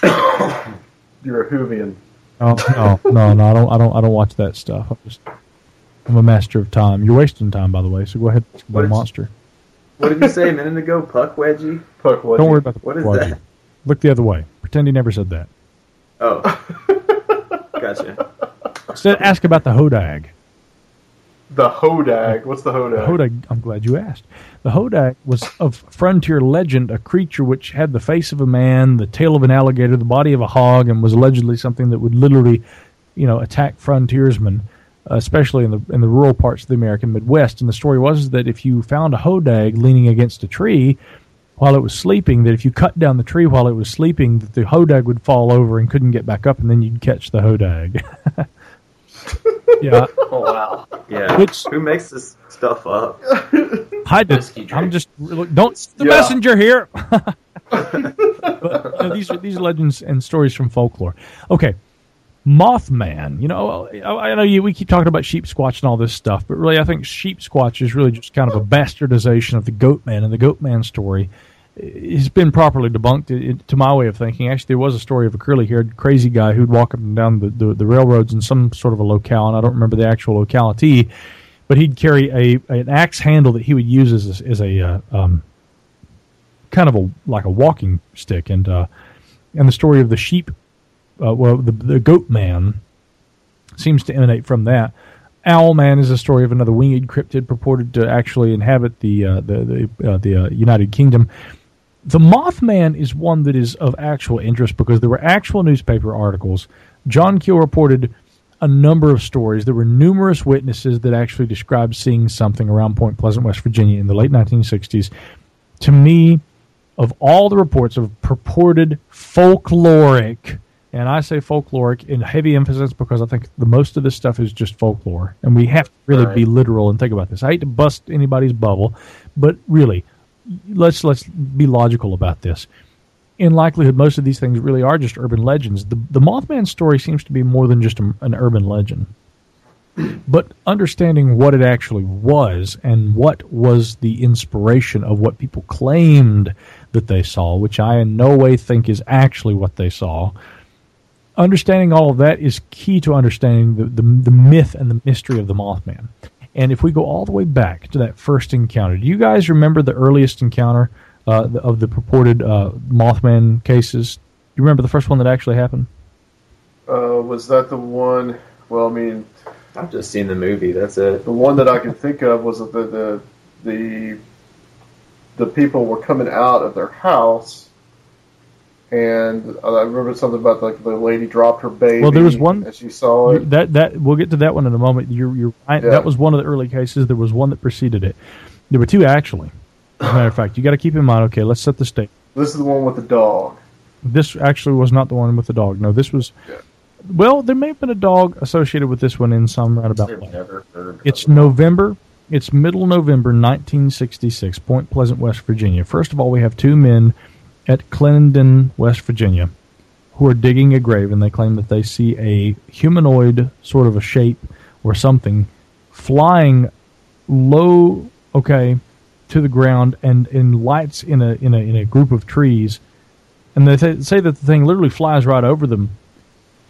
I? You're a Whovian. Oh no, no, no! I don't, I don't, I don't watch that stuff. I'm just, I'm a master of time. You're wasting time, by the way. So go ahead, about monster. What did you say a minute ago? Puck wedgie? Puck what? Don't worry about the What is Quadgy. that? Look the other way. Pretend he never said that. Oh. gotcha. Instead, ask about the hodag. The Hodag. What's the Hodag? The hodag. I'm glad you asked. The hodag was of frontier legend, a creature which had the face of a man, the tail of an alligator, the body of a hog, and was allegedly something that would literally, you know, attack frontiersmen, especially in the in the rural parts of the American Midwest. And the story was that if you found a hodag leaning against a tree while it was sleeping, that if you cut down the tree while it was sleeping, that the hodag would fall over and couldn't get back up, and then you'd catch the hodag. yeah, Oh wow. Yeah. Which- Who makes this stuff up? I just, Whiskey I'm just don't the Yeah. messenger here. but, you know, these are these are legends and stories from folklore. Okay, Mothman. You know, I, I know you, we keep talking about sheep squatch and all this stuff, but really, I think sheep squatch is really just kind of a bastardization of the goat man and the goat man story. It's been properly debunked it, to my way of thinking. Actually, there was a story of a curly-haired crazy guy who'd walk up and down the, the, the railroads in some sort of a locale, and I don't remember the actual locality, but he'd carry a an axe handle that he would use as a, as a uh, um, kind of a like a walking stick, and uh, and the story of the sheep, uh, well, the, the goat man seems to emanate from that. Owl Man is a story of another winged cryptid purported to actually inhabit the uh, the the, uh, the uh, United Kingdom. The Mothman is one that is of actual interest because there were actual newspaper articles. John Keel reported a number of stories. There were numerous witnesses that actually described seeing something around Point Pleasant, West Virginia in the late 1960s. To me, of all the reports of purported folkloric, and I say folkloric in heavy emphasis because I think the most of this stuff is just folklore, and we have to really Right. be literal and think about this. I hate to bust anybody's bubble, but really, let's let's be logical about this. In likelihood, most of these things really are just urban legends. The the Mothman story seems to be more than just a, an urban legend but understanding what it actually was and what was the inspiration of what people claimed that they saw, which I in no way think is actually what they saw. Understanding all of that is key to understanding the, the, the myth and the mystery of the Mothman. And if we go all the way back to that first encounter, do you guys remember the earliest encounter uh, of the purported uh, Mothman cases? Do you remember the first one that actually happened? Uh, was that the one? Well, I mean, I've just seen the movie. That's it. the one that I can think of was that the the the, the people were coming out of their house, and I remember something about like the lady dropped her baby. Well, there was one- and she saw it. That that we'll get to that one in a moment. You're you're right. Yeah. That was one of the early cases. There was one that preceded it. There were two actually. As a matter of fact, you got to keep in mind. Okay, let's set the stage. This is the one with the dog. This actually was not the one with the dog. No, this was. Yeah. Well, there may have been a dog associated with this one in some roundabout I've way. never heard. It's. November. It's middle November 1966, Point Pleasant, West Virginia. First of all, we have two men at Clarendon, West Virginia, who are digging a grave, and they claim that they see a humanoid sort of a shape or something flying low, okay, to the ground and in lights in a in a in a group of trees, and they th- say that the thing literally flies right over them,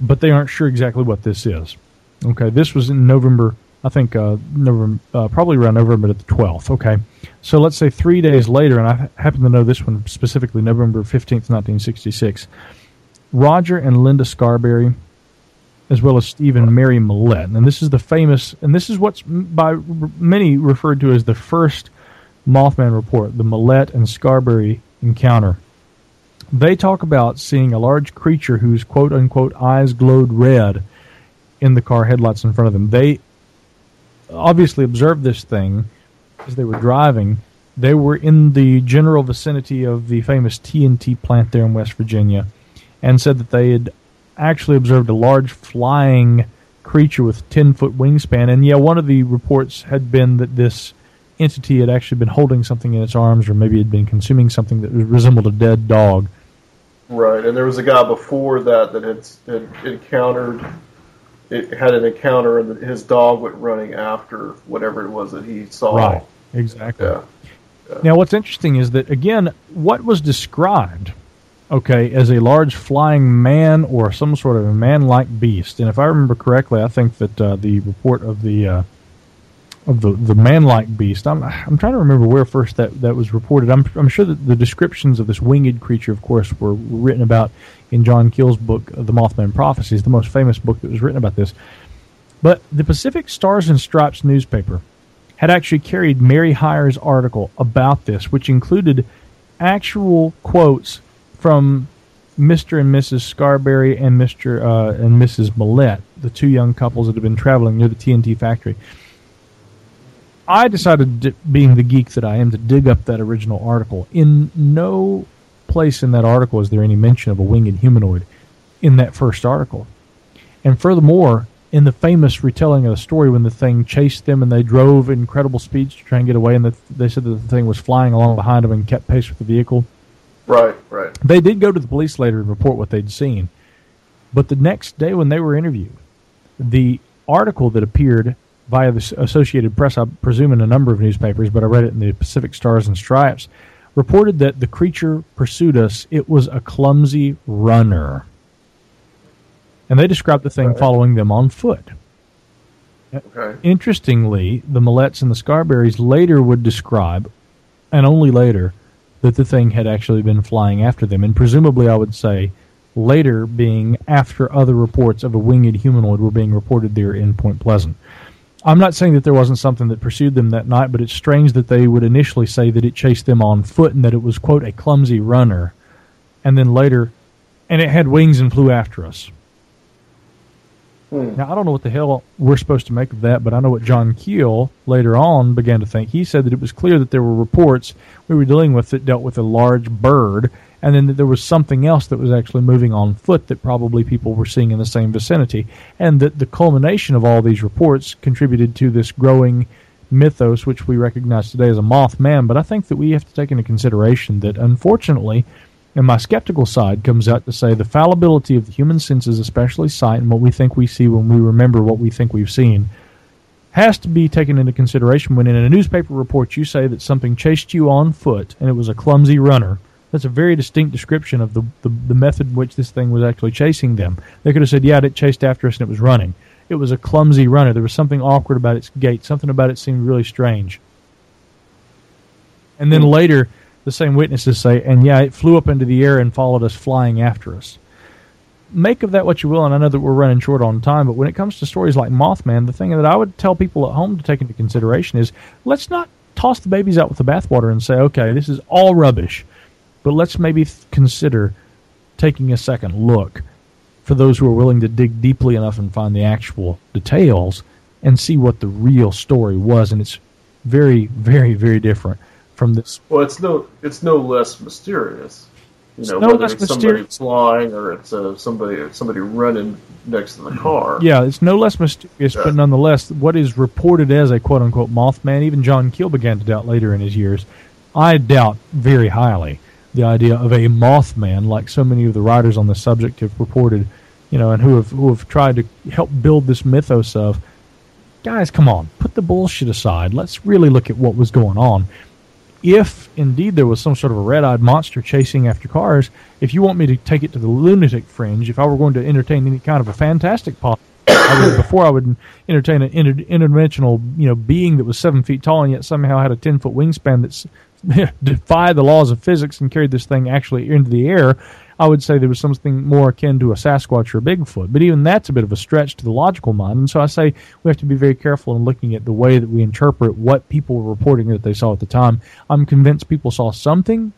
but they aren't sure exactly what this is. Okay, this was in November. I think uh, November, uh, probably around November the twelfth. Okay, so let's say three days later, and I happen to know this one specifically, November fifteenth, nineteen sixty-six. Roger and Linda Scarberry as well as Steve and Mary Millette. And this is the famous, and this is what's by many referred to as the first Mothman report, the Millette and Scarberry encounter. They talk about seeing a large creature whose quote unquote eyes glowed red in the car headlights in front of them. They obviously observed this thing as they were driving. They were in the general vicinity of the famous TNT plant there in West Virginia and said that they had actually observed a large flying creature with 10 foot wingspan. And yeah, one of the reports had been that this entity had actually been holding something in its arms or maybe had been consuming something that resembled a dead dog. Right, and there was a guy before that that had, had encountered, it had an encounter, and his dog went running after whatever it was that he saw. Right, exactly. Yeah. Now, what's interesting is that, again, what was described, okay, as a large flying man or some sort of a man like beast, and if I remember correctly, I think that uh, the report of the. Uh, of the, the man-like beast. I'm I'm trying to remember where first that, that was reported. I'm I'm sure that the descriptions of this winged creature, of course, were written about in John Keel's book, The Mothman Prophecies, the most famous book that was written about this. But the Pacific Stars and Stripes newspaper had actually carried Mary Hyre's article about this, which included actual quotes from Mr. and Mrs. Scarberry and Mr. Uh, and Mrs. Millette, the two young couples that had been traveling near the TNT factory. I decided, being the geek that I am, to dig up that original article. In no place in that article is there any mention of a winged humanoid in that first article. And furthermore, in the famous retelling of the story when the thing chased them and they drove incredible speeds to try and get away, and the, they said that the thing was flying along behind them and kept pace with the vehicle. Right, right. They did go to the police later and report what they'd seen. But the next day when they were interviewed, the article that appeared via the Associated Press, I presume in a number of newspapers, but I read it in the Pacific Stars and Stripes, reported that the creature pursued us. It was a clumsy runner. And they described the thing right. following them on foot. Okay. Interestingly, the Millettes and the Scarberries later would describe, and only later, that the thing had actually been flying after them. And presumably, I would say, later being after other reports of a winged humanoid were being reported there in Point Pleasant. I'm not saying that there wasn't something that pursued them that night, but it's strange that they would initially say that it chased them on foot and that it was, quote, a clumsy runner. And then later, and it had wings and flew after us. Hmm. Now, I don't know what the hell we're supposed to make of that, but I know what John Keel later on began to think. He said that it was clear that there were reports we were dealing with that dealt with a large bird and then that there was something else that was actually moving on foot that probably people were seeing in the same vicinity, and that the culmination of all these reports contributed to this growing mythos, which we recognize today as a Mothman. But I think that we have to take into consideration that, unfortunately, and my skeptical side comes out to say the fallibility of the human senses, especially sight and what we think we see when we remember what we think we've seen, has to be taken into consideration when in a newspaper report you say that something chased you on foot and it was a clumsy runner that's a very distinct description of the, the, the method in which this thing was actually chasing them. They could have said, yeah, it chased after us and it was running. It was a clumsy runner. There was something awkward about its gait. Something about it seemed really strange. And then hmm. later, the same witnesses say, and yeah, it flew up into the air and followed us flying after us. Make of that what you will, and I know that we're running short on time, but when it comes to stories like Mothman, the thing that I would tell people at home to take into consideration is let's not toss the babies out with the bathwater and say, okay, this is all rubbish. But let's maybe th- consider taking a second look for those who are willing to dig deeply enough and find the actual details and see what the real story was. And it's very, very, very different from this. Well, it's no, it's no less mysterious. You know, no whether it's mysterious. somebody flying or it's uh, somebody somebody running next to the car. Yeah, it's no less mysterious, yeah. but nonetheless, what is reported as a quote unquote Mothman, even John Keel began to doubt later in his years. I doubt very highly the idea of a Mothman, like so many of the writers on the subject have reported, you know, and who have who have tried to help build this mythos of, guys, come on, put the bullshit aside. Let's really look at what was going on. If indeed there was some sort of a red-eyed monster chasing after cars, if you want me to take it to the lunatic fringe, if I were going to entertain any kind of a fantastic possibility, I would, before I would entertain an inter- interdimensional, you know, being that was seven feet tall and yet somehow had a ten foot wingspan that's defied the laws of physics and carried this thing actually into the air, I would say there was something more akin to a Sasquatch or a Bigfoot. But even that's a bit of a stretch to the logical mind. And so I say we have to be very careful in looking at the way that we interpret what people were reporting that they saw at the time. I'm convinced people saw something,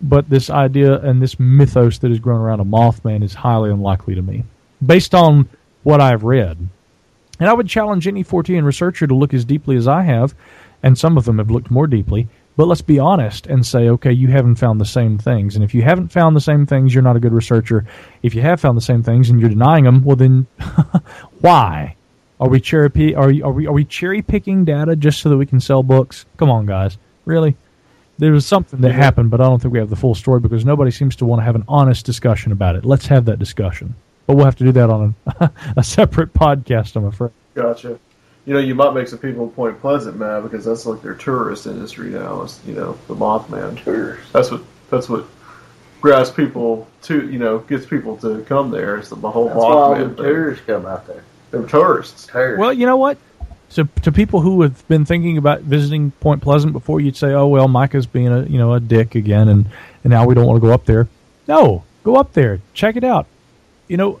but this idea and this mythos that has grown around a Mothman is highly unlikely to me, based on what I've read. And I would challenge any Fortean researcher to look as deeply as I have, and some of them have looked more deeply. But let's be honest and say, okay, you haven't found the same things. And if you haven't found the same things, you're not a good researcher. If you have found the same things and you're denying them, well, then why? Are we cherry are, are we are we cherry picking data just so that we can sell books? Come on, guys, really? There was something that happened, but I don't think we have the full story because nobody seems to want to have an honest discussion about it. Let's have that discussion, but we'll have to do that on a, a separate podcast. I'm afraid. Gotcha. You know, you might make some people in Point Pleasant mad because that's like their tourist industry now. Is you know the Mothman Tours. That's what that's what grabs people to you know gets people to come there. It's the whole That's why all Mothman the thing. tours come out there. They're tourists. Tours. Well, you know what? So to people who have been thinking about visiting Point Pleasant before, you'd say, "Oh well, Micah's being a you know a dick again, and and now we don't want to go up there." No, go up there, check it out. You know,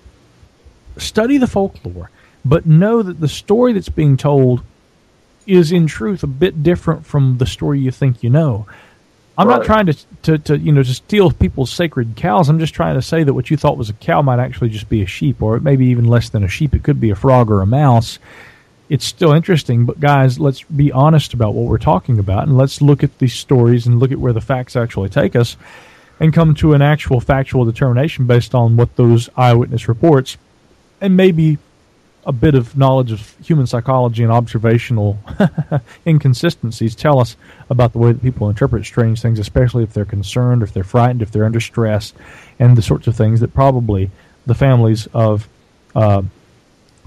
study the folklore, but know that the story that's being told is in truth a bit different from the story you think you know. I'm not trying to, to, to you know to steal people's sacred cows. I'm just trying to say that what you thought was a cow might actually just be a sheep, or it may be even less than a sheep. It could be a frog or a mouse. It's still interesting, but guys, let's be honest about what we're talking about, and let's look at these stories and look at where the facts actually take us, and come to an actual factual determination based on what those eyewitness reports, and maybe a bit of knowledge of human psychology and observational inconsistencies tell us about the way that people interpret strange things, especially if they're concerned, if they're frightened, if they're under stress, and the sorts of things that probably the families of uh,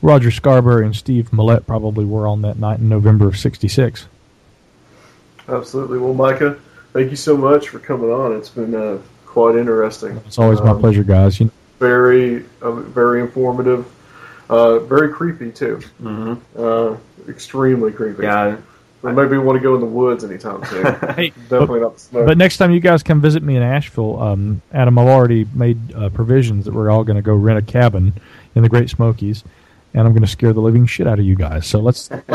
Roger Scarberry and Steve Millette probably were on that night in November of '66. Absolutely. Well, Micah, thank you so much for coming on. It's been uh, quite interesting. It's always my Um, pleasure, guys. You know, Very, uh, very informative. Uh, very creepy too. Mm-hmm. Uh, extremely creepy. Yeah. Or maybe we want to go in the woods anytime soon. hey, Definitely not the smoke. But next time you guys come visit me in Asheville, um, Adam, I've already made uh, provisions that we're all going to go rent a cabin in the Great Smokies, and I'm going to scare the living shit out of you guys. So let's.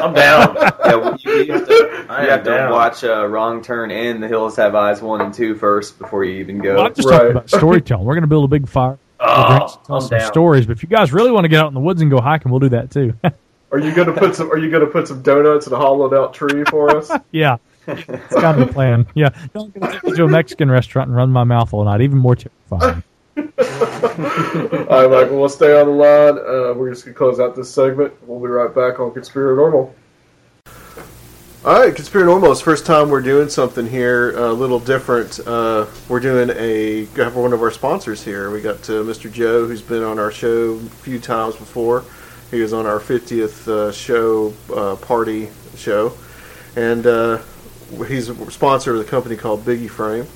I'm down. yeah, well, you, you have to, I you am have to watch uh, Wrong Turn and The Hills Have Eyes 1 and 2 first before you even go. Well, I'm just Right. talking about storytelling. We're going to build a big fire. We'll Oh, tell some down. stories. But if you guys really want to get out in the woods and go hiking, we'll do that too. Are you going to put some? Are you going to put some donuts in a hollowed out tree for us? yeah, it's kind of the plan. Yeah, don't go take me to a Mexican restaurant and run my mouth all night. Even more terrifying. All right, Michael. We'll stay on the line. Uh, we're just going to close out this segment. We'll be right back on Conspiranormal. All right, Conspiranormal. It's first time we're doing something here a little different. Uh, we're doing a got one of our sponsors here. We got uh, Mr. Joe, who's been on our show a few times before. He was on our 50th uh, show uh, party show, and uh, he's a sponsor of the company called Biggie Frame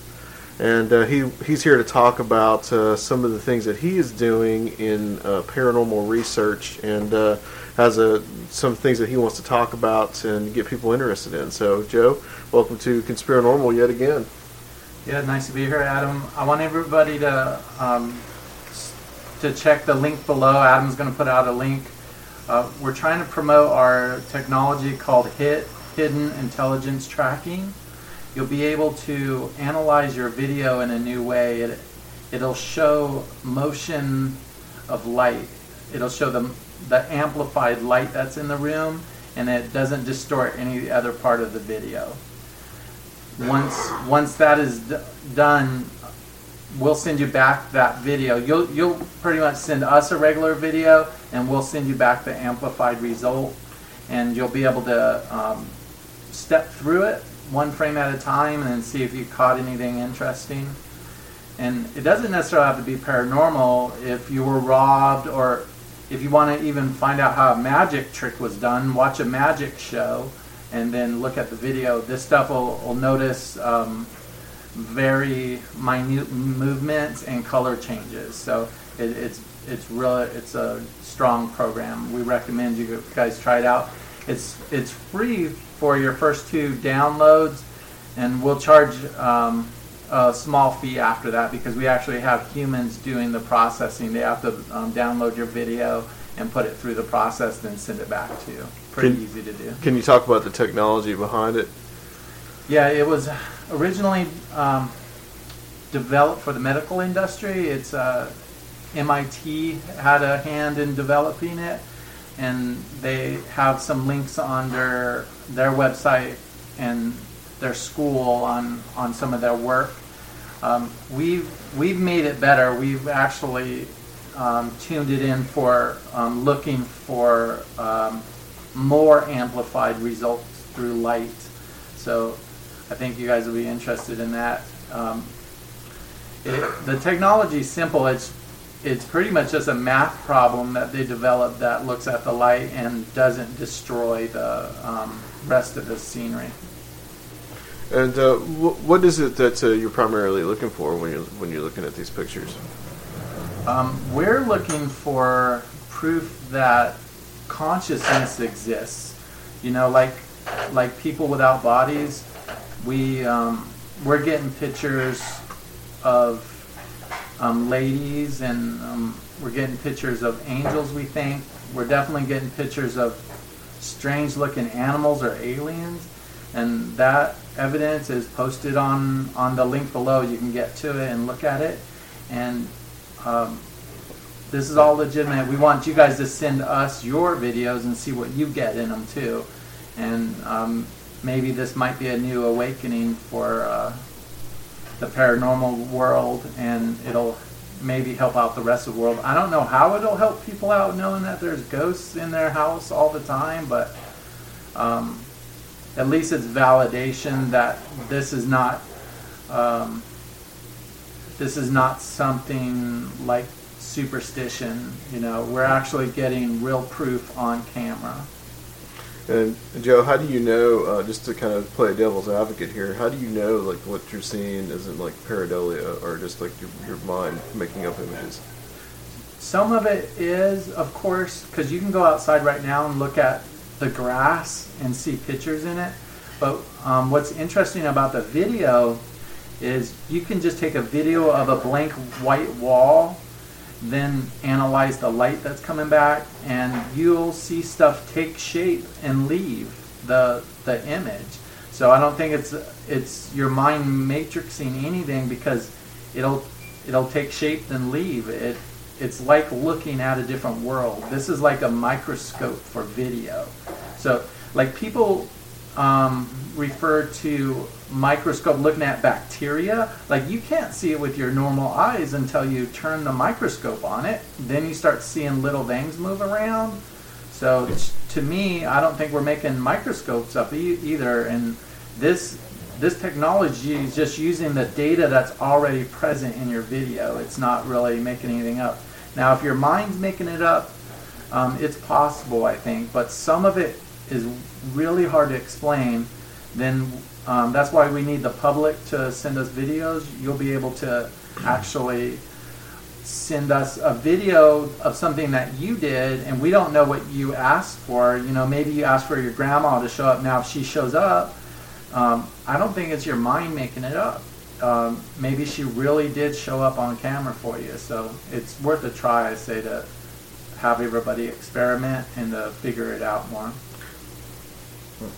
and uh, he he's here to talk about some of the things that he is doing in paranormal research and has a some things that he wants to talk about and get people interested in. So, Joe, welcome to Conspiranormal yet again. Yeah, nice to be here, Adam. I want everybody to um, to check the link below. Adam's going to put out a link. Uh, we're trying to promote our technology called HIT, Hidden Intelligence Tracking. You'll be able to analyze your video in a new way. It, it'll show motion of light. It'll show the, the amplified light that's in the room, and it doesn't distort any other part of the video once once that is d- done, we'll send you back that video. You'll you'll pretty much send us a regular video, and we'll send you back the amplified result, and you'll be able to um, step through it one frame at a time and see if you caught anything interesting. And it doesn't necessarily have to be paranormal. If you were robbed, or if you want to even find out how a magic trick was done, watch a magic show and then look at the video. This stuff will, will notice um, very minute movements and color changes. So it, it's it's really it's a strong program. We recommend you guys try it out. It's it's free for your first two downloads, and we'll charge um, a small fee after that because we actually have humans doing the processing. They have to um, download your video and put it through the process, then send it back to you. Pretty Can- easy to do. Can you talk about the technology behind it? Yeah, it was originally um, developed for the medical industry. It's uh, MIT had a hand in developing it, and they have some links on their their website and their school on on some of their work. Um, we've we've made it better. We've actually um, tuned it in for um, looking for um, more amplified results through light. So I think you guys will be interested in that. Um, it, the technology is simple. It's it's pretty much just a math problem that they developed that looks at the light and doesn't destroy the um, rest of the scenery. And uh, wh- what is it that uh, you're primarily looking for when you're when you're looking at these pictures? Um, we're looking for proof that consciousness exists. You know, like like people without bodies, we um, we're getting pictures of um, ladies, and um, we're getting pictures of angels. We think we're definitely getting pictures of strange-looking animals or aliens, and that evidence is posted on on the link below. You can get to it and look at it, and um, this is all legitimate. We want you guys to send us your videos and see what you get in them too. And um, maybe this might be a new awakening for uh, the paranormal world, and it'll maybe help out the rest of the world. I don't know how it'll help people out knowing that there's ghosts in their house all the time, but um, at least it's validation that this is not um, this is not something like superstition. You know, we're actually getting real proof on camera. And Joe, how do you know? Uh, just to kind of play devil's advocate here, how do you know like what you're seeing isn't like pareidolia or just like your, your mind making up images? Some of it is, of course, because you can go outside right now and look at the grass and see pictures in it. But um, what's interesting about the video is you can just take a video of a blank white wall, then analyze the light that's coming back, and you'll see stuff take shape and leave the the image. So I don't think it's it's your mind matrixing anything because it'll it'll take shape then leave. It it's like looking at a different world. This is like a microscope for video. So like people um, refer to microscope looking at bacteria. Like you can't see it with your normal eyes until you turn the microscope on it. Then you start seeing little things move around. So to me, I don't think we're making microscopes up e- either. And this this technology is just using the data that's already present in your video. It's not really making anything up. Now, if your mind's making it up, um, it's possible, I think, but some of it is really hard to explain. Then um, that's why we need the public to send us videos. You'll be able to actually send us a video of something that you did, and we don't know what you asked for. You know, maybe you asked for your grandma to show up. Now, if she shows up, um, I don't think it's your mind making it up. Um, maybe she really did show up on camera for you. So it's worth a try, I say, to have everybody experiment and to figure it out more.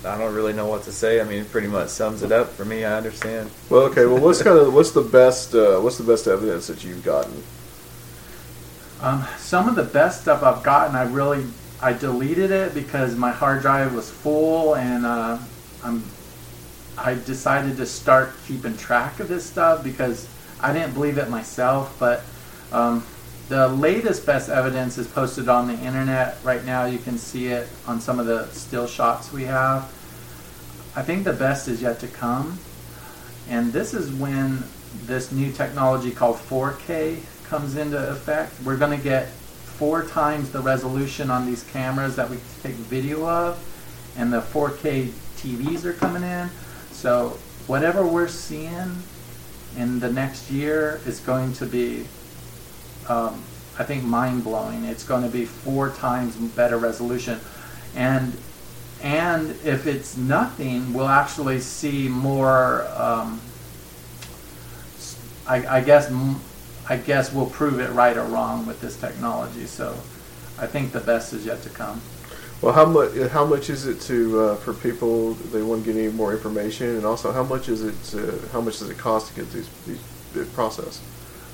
I don't really know what to say. I mean, it pretty much sums it up for me. I understand. Well, okay. Well, what's kind of what's the best uh, what's the best evidence that you've gotten? Um, some of the best stuff I've gotten, I really I deleted it because my hard drive was full, and uh, I'm I decided to start keeping track of this stuff because I didn't believe it myself. But um, the latest best evidence is posted on the internet right now. You can see it on some of the still shots we have. I think the best is yet to come, and this is when this new technology called 4K comes into effect. We're going to get four times the resolution on these cameras that we take video of, and the 4K TVs are coming in. So whatever we're seeing in the next year is going to be, um, I think, mind blowing. It's going to be four times better resolution, and and if it's nothing, we'll actually see more. Um, I, I guess I guess we'll prove it right or wrong with this technology. So I think the best is yet to come. Well, how much? How much is it to uh, for people they want to get any more information, and also how much is it? To, how much does it cost to get these these the process?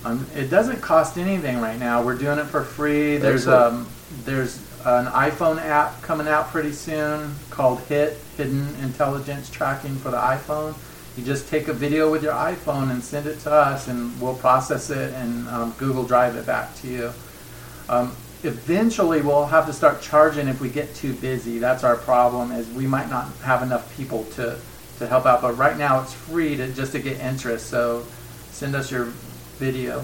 Um, it doesn't cost anything right now. We're doing it for free. There's Excellent. um, there's an iPhone app coming out pretty soon called HIT Hidden Intelligence Tracking for the iPhone. You just take a video with your iPhone and send it to us, and we'll process it and um, Google Drive it back to you. Um, eventually, we'll have to start charging if we get too busy. That's our problem. Is we might not have enough people to to help out. But right now, it's free to just to get interest. So send us your video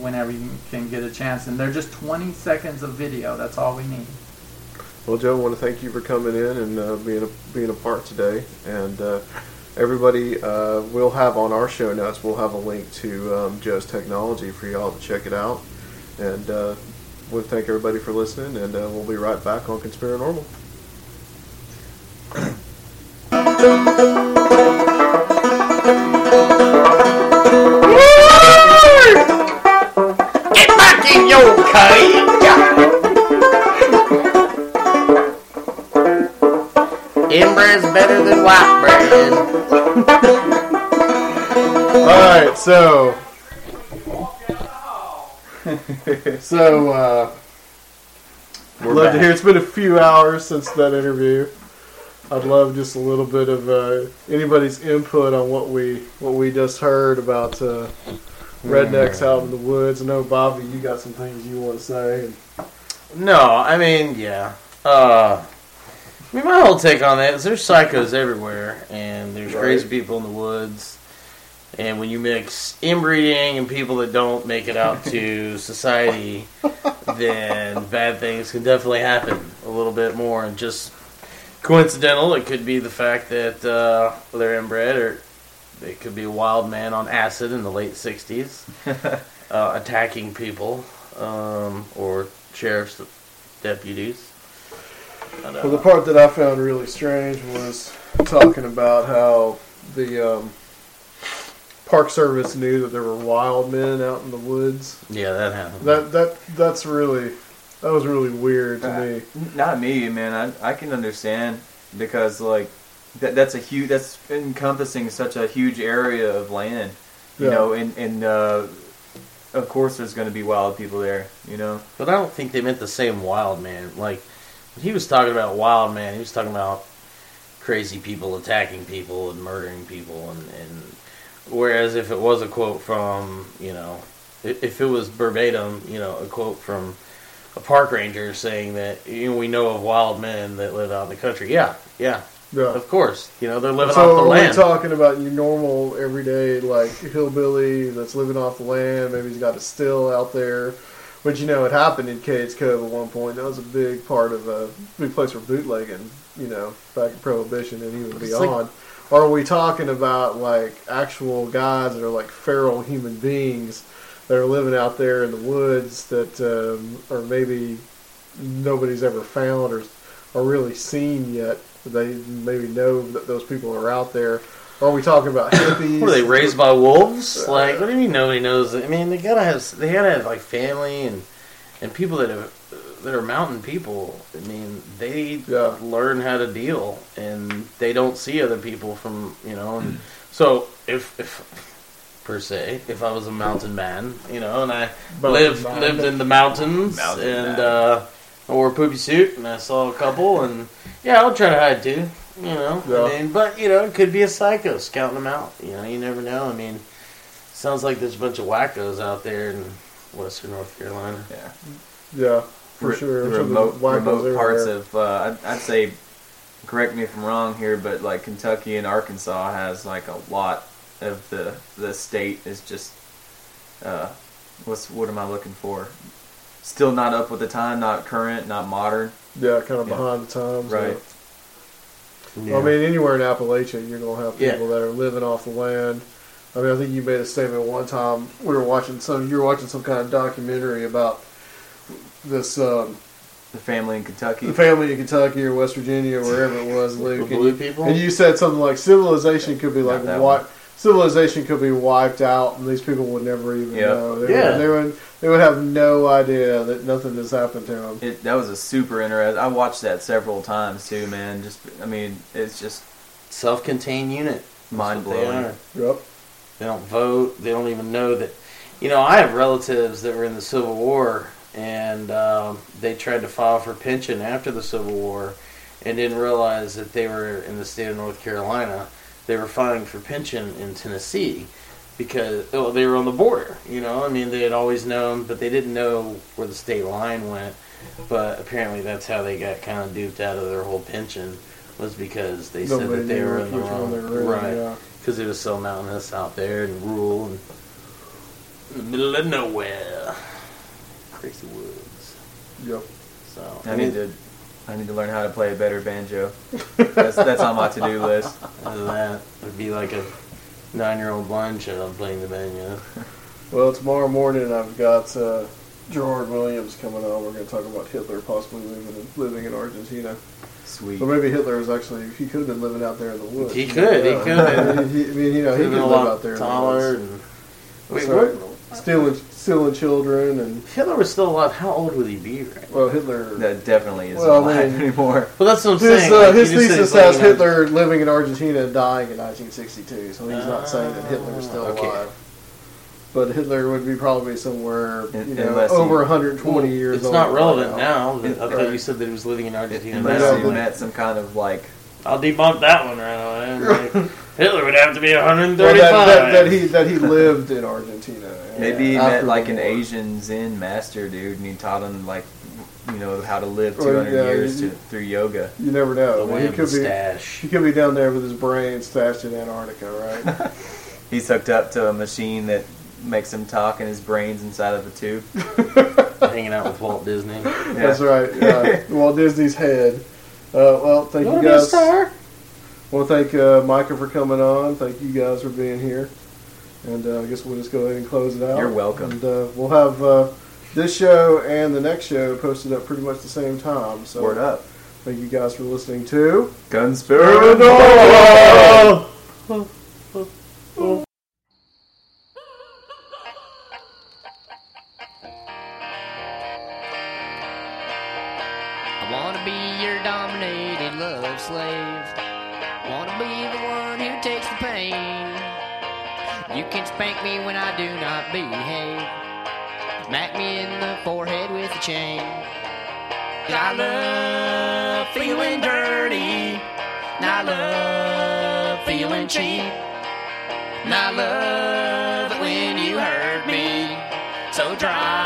whenever you can get a chance. And they're just 20 seconds of video. That's all we need. Well, Joe, I want to thank you for coming in and uh, being a, being a part today. And uh, everybody, uh, we'll have on our show notes, we'll have a link to um, Joe's technology for y'all to check it out. And we'll thank everybody for listening, and uh, we'll be right back on Conspiranormal. Get back in your cage! Inbred's better than white bread. All right, so so uh, We're love to hear. It's been a few hours since that interview. I'd love just a little bit of uh, anybody's input on what we what we just heard about uh, rednecks out in the woods. I know Bobby, you got some things you want to say. No, I mean, yeah. Uh, I mean, my whole take on that is there's psychos everywhere, and there's Right. crazy people in the woods. And when you mix inbreeding and people that don't make it out to society, then bad things can definitely happen a little bit more. And just coincidental, it could be the fact that uh, they're inbred, or it could be a wild man on acid in the late 60s uh, attacking people um, or sheriff's deputies. Well, the part that I found really strange was talking about how the um, Park Service knew that there were wild men out in the woods. yeah, that happened. That that that's really that was really weird to Uh, me. Not me, man. I I can understand because like that that's a huge that's encompassing such a huge area of land, you Yeah. know, and and uh, of course there's going to be wild people there, you know. But I don't think they meant the same wild man. Like when he was talking about wild man, he was talking about crazy people attacking people and murdering people, and, and whereas if it was a quote from you know, if, it was verbatim, you know, a quote from a park ranger saying that you know we know of wild men that live out in the country. Yeah, yeah, Yeah. of course. You know they're living So off the are we land. talking about your normal everyday like hillbilly that's living off the land? Maybe he's got a still out there. But you know, it happened in Cades Cove at one point. That was a big part of a big place for bootlegging. You know, back in Prohibition and even It's like- beyond. Or are we talking about like actual guys that are like feral human beings that are living out there in the woods that um, are maybe nobody's ever found or or really seen yet? They maybe know that those people are out there. Or are we talking about hippies? Were they raised by wolves? Like, what do you mean nobody knows? I mean, they gotta have they gotta have like family and and people that have that are mountain people. I mean, they Yeah. learn how to deal, and they don't see other people from you know. And so if if per se, if I was a mountain man, you know, and I lived lived in the mountains Mountain and uh, I wore a poopy suit and I saw a couple and yeah, I'll try to hide too. You know, Yeah. I mean, but you know, it could be a psycho scouting them out. You know, you never know. I mean, sounds like there's a bunch of wackos out there in Western North Carolina. Yeah. Yeah, for Re- sure. The remote, wackos remote parts everywhere. of, uh, I'd, I'd say, correct me if I'm wrong here, but like Kentucky and Arkansas has like a lot of the the state is just, uh, what's what am I looking for? Still not up with the time, not current, not modern. Yeah, kind of Yeah. behind the times. Right. yeah. I mean, anywhere in Appalachia, you're gonna have Yeah. people that are living off the land. I mean, I think you made a statement one time. We were watching some. You were watching some kind of documentary about this um, The family in Kentucky. the family in Kentucky or West Virginia or wherever it was, The Luke. And blue you, people. and you said something like civilization could be like Not that white. civilization could be wiped out, and these people would never even Yep. know. They, Yeah. would, they would they would have no idea that nothing has happened to them. It, that was a super interesting. I watched that several times too, man. Just, I mean, it's just Self-contained unit. mind That's what they blowing. are. Yep. They don't vote. They don't even know that. You know, I have relatives that were in the Civil War, and um, they tried to file for pension after the Civil War, and didn't realize that they were in the state of North Carolina. They were filing for pension in Tennessee because oh, they were on the border. You know, I mean, they had always known, but they didn't know where the state line went. But apparently, that's how they got kind of duped out of their whole pension was because they said that they were in the wrong they were in, right yeah. because it was so mountainous out there and rural and in the middle of nowhere, crazy woods. Yep. So I need to, I need to learn how to play a better banjo. That's that's on my to-do list. Other than that, it'd be like a nine-year-old blind child playing the banjo. Well, tomorrow morning I've got uh, Gerrard Williams coming on. We're going to talk about Hitler possibly living in, living in Argentina. Sweet. But maybe Hitler was actually he could have been living out there in the woods. He You could, he could I mean, he, I mean, you know, he Could've could been a live out there taller. in the woods. And, wait, right. what? Stealing, stealing children, and Hitler was still alive. How old would he be right well, Hitler. That definitely isn't Well, I alive mean- anymore. Well, that's what I'm His, saying. uh, like, his you just said thesis he's has living in- Hitler living in Argentina and dying in 1962, so he's not saying that Hitler is still Okay. alive. But Hitler would be probably somewhere, you know, unless he- over 120 years It's old. not by relevant now. I thought Right. you said that he was living in Argentina. Unless now. Yeah, you but- met some kind of like I'll debunk that one right away. Like, Hitler would have to be 135. Well, that, that, that he that he lived in Argentina. Maybe he met like an. Asian Zen master dude, and he taught him like you know how to live 200 yeah, years you- to, through yoga. You never know. the way he of the could be he could be down there with his brain stashed in Antarctica, right? He's hooked up to a machine that makes him talk, and his brain's inside of a tube. hanging out with Walt Disney. That's right. Yeah. Walt Disney's head. Uh, well, thank you Wanna be a guys. star? I want to thank uh, Micah for coming on. Thank you guys for being here. And uh, I guess we'll just go ahead and close it out. You're welcome. And uh, we'll have uh, this show and the next show posted up pretty much the same time. So Word up. thank you guys for listening to. Conspiracy. I wanna be your dominated love slave. Can spank me when I do not behave. Smack me in the forehead with a chain. I love feeling dirty. And I love feeling cheap. And I love it when you hurt me. So drive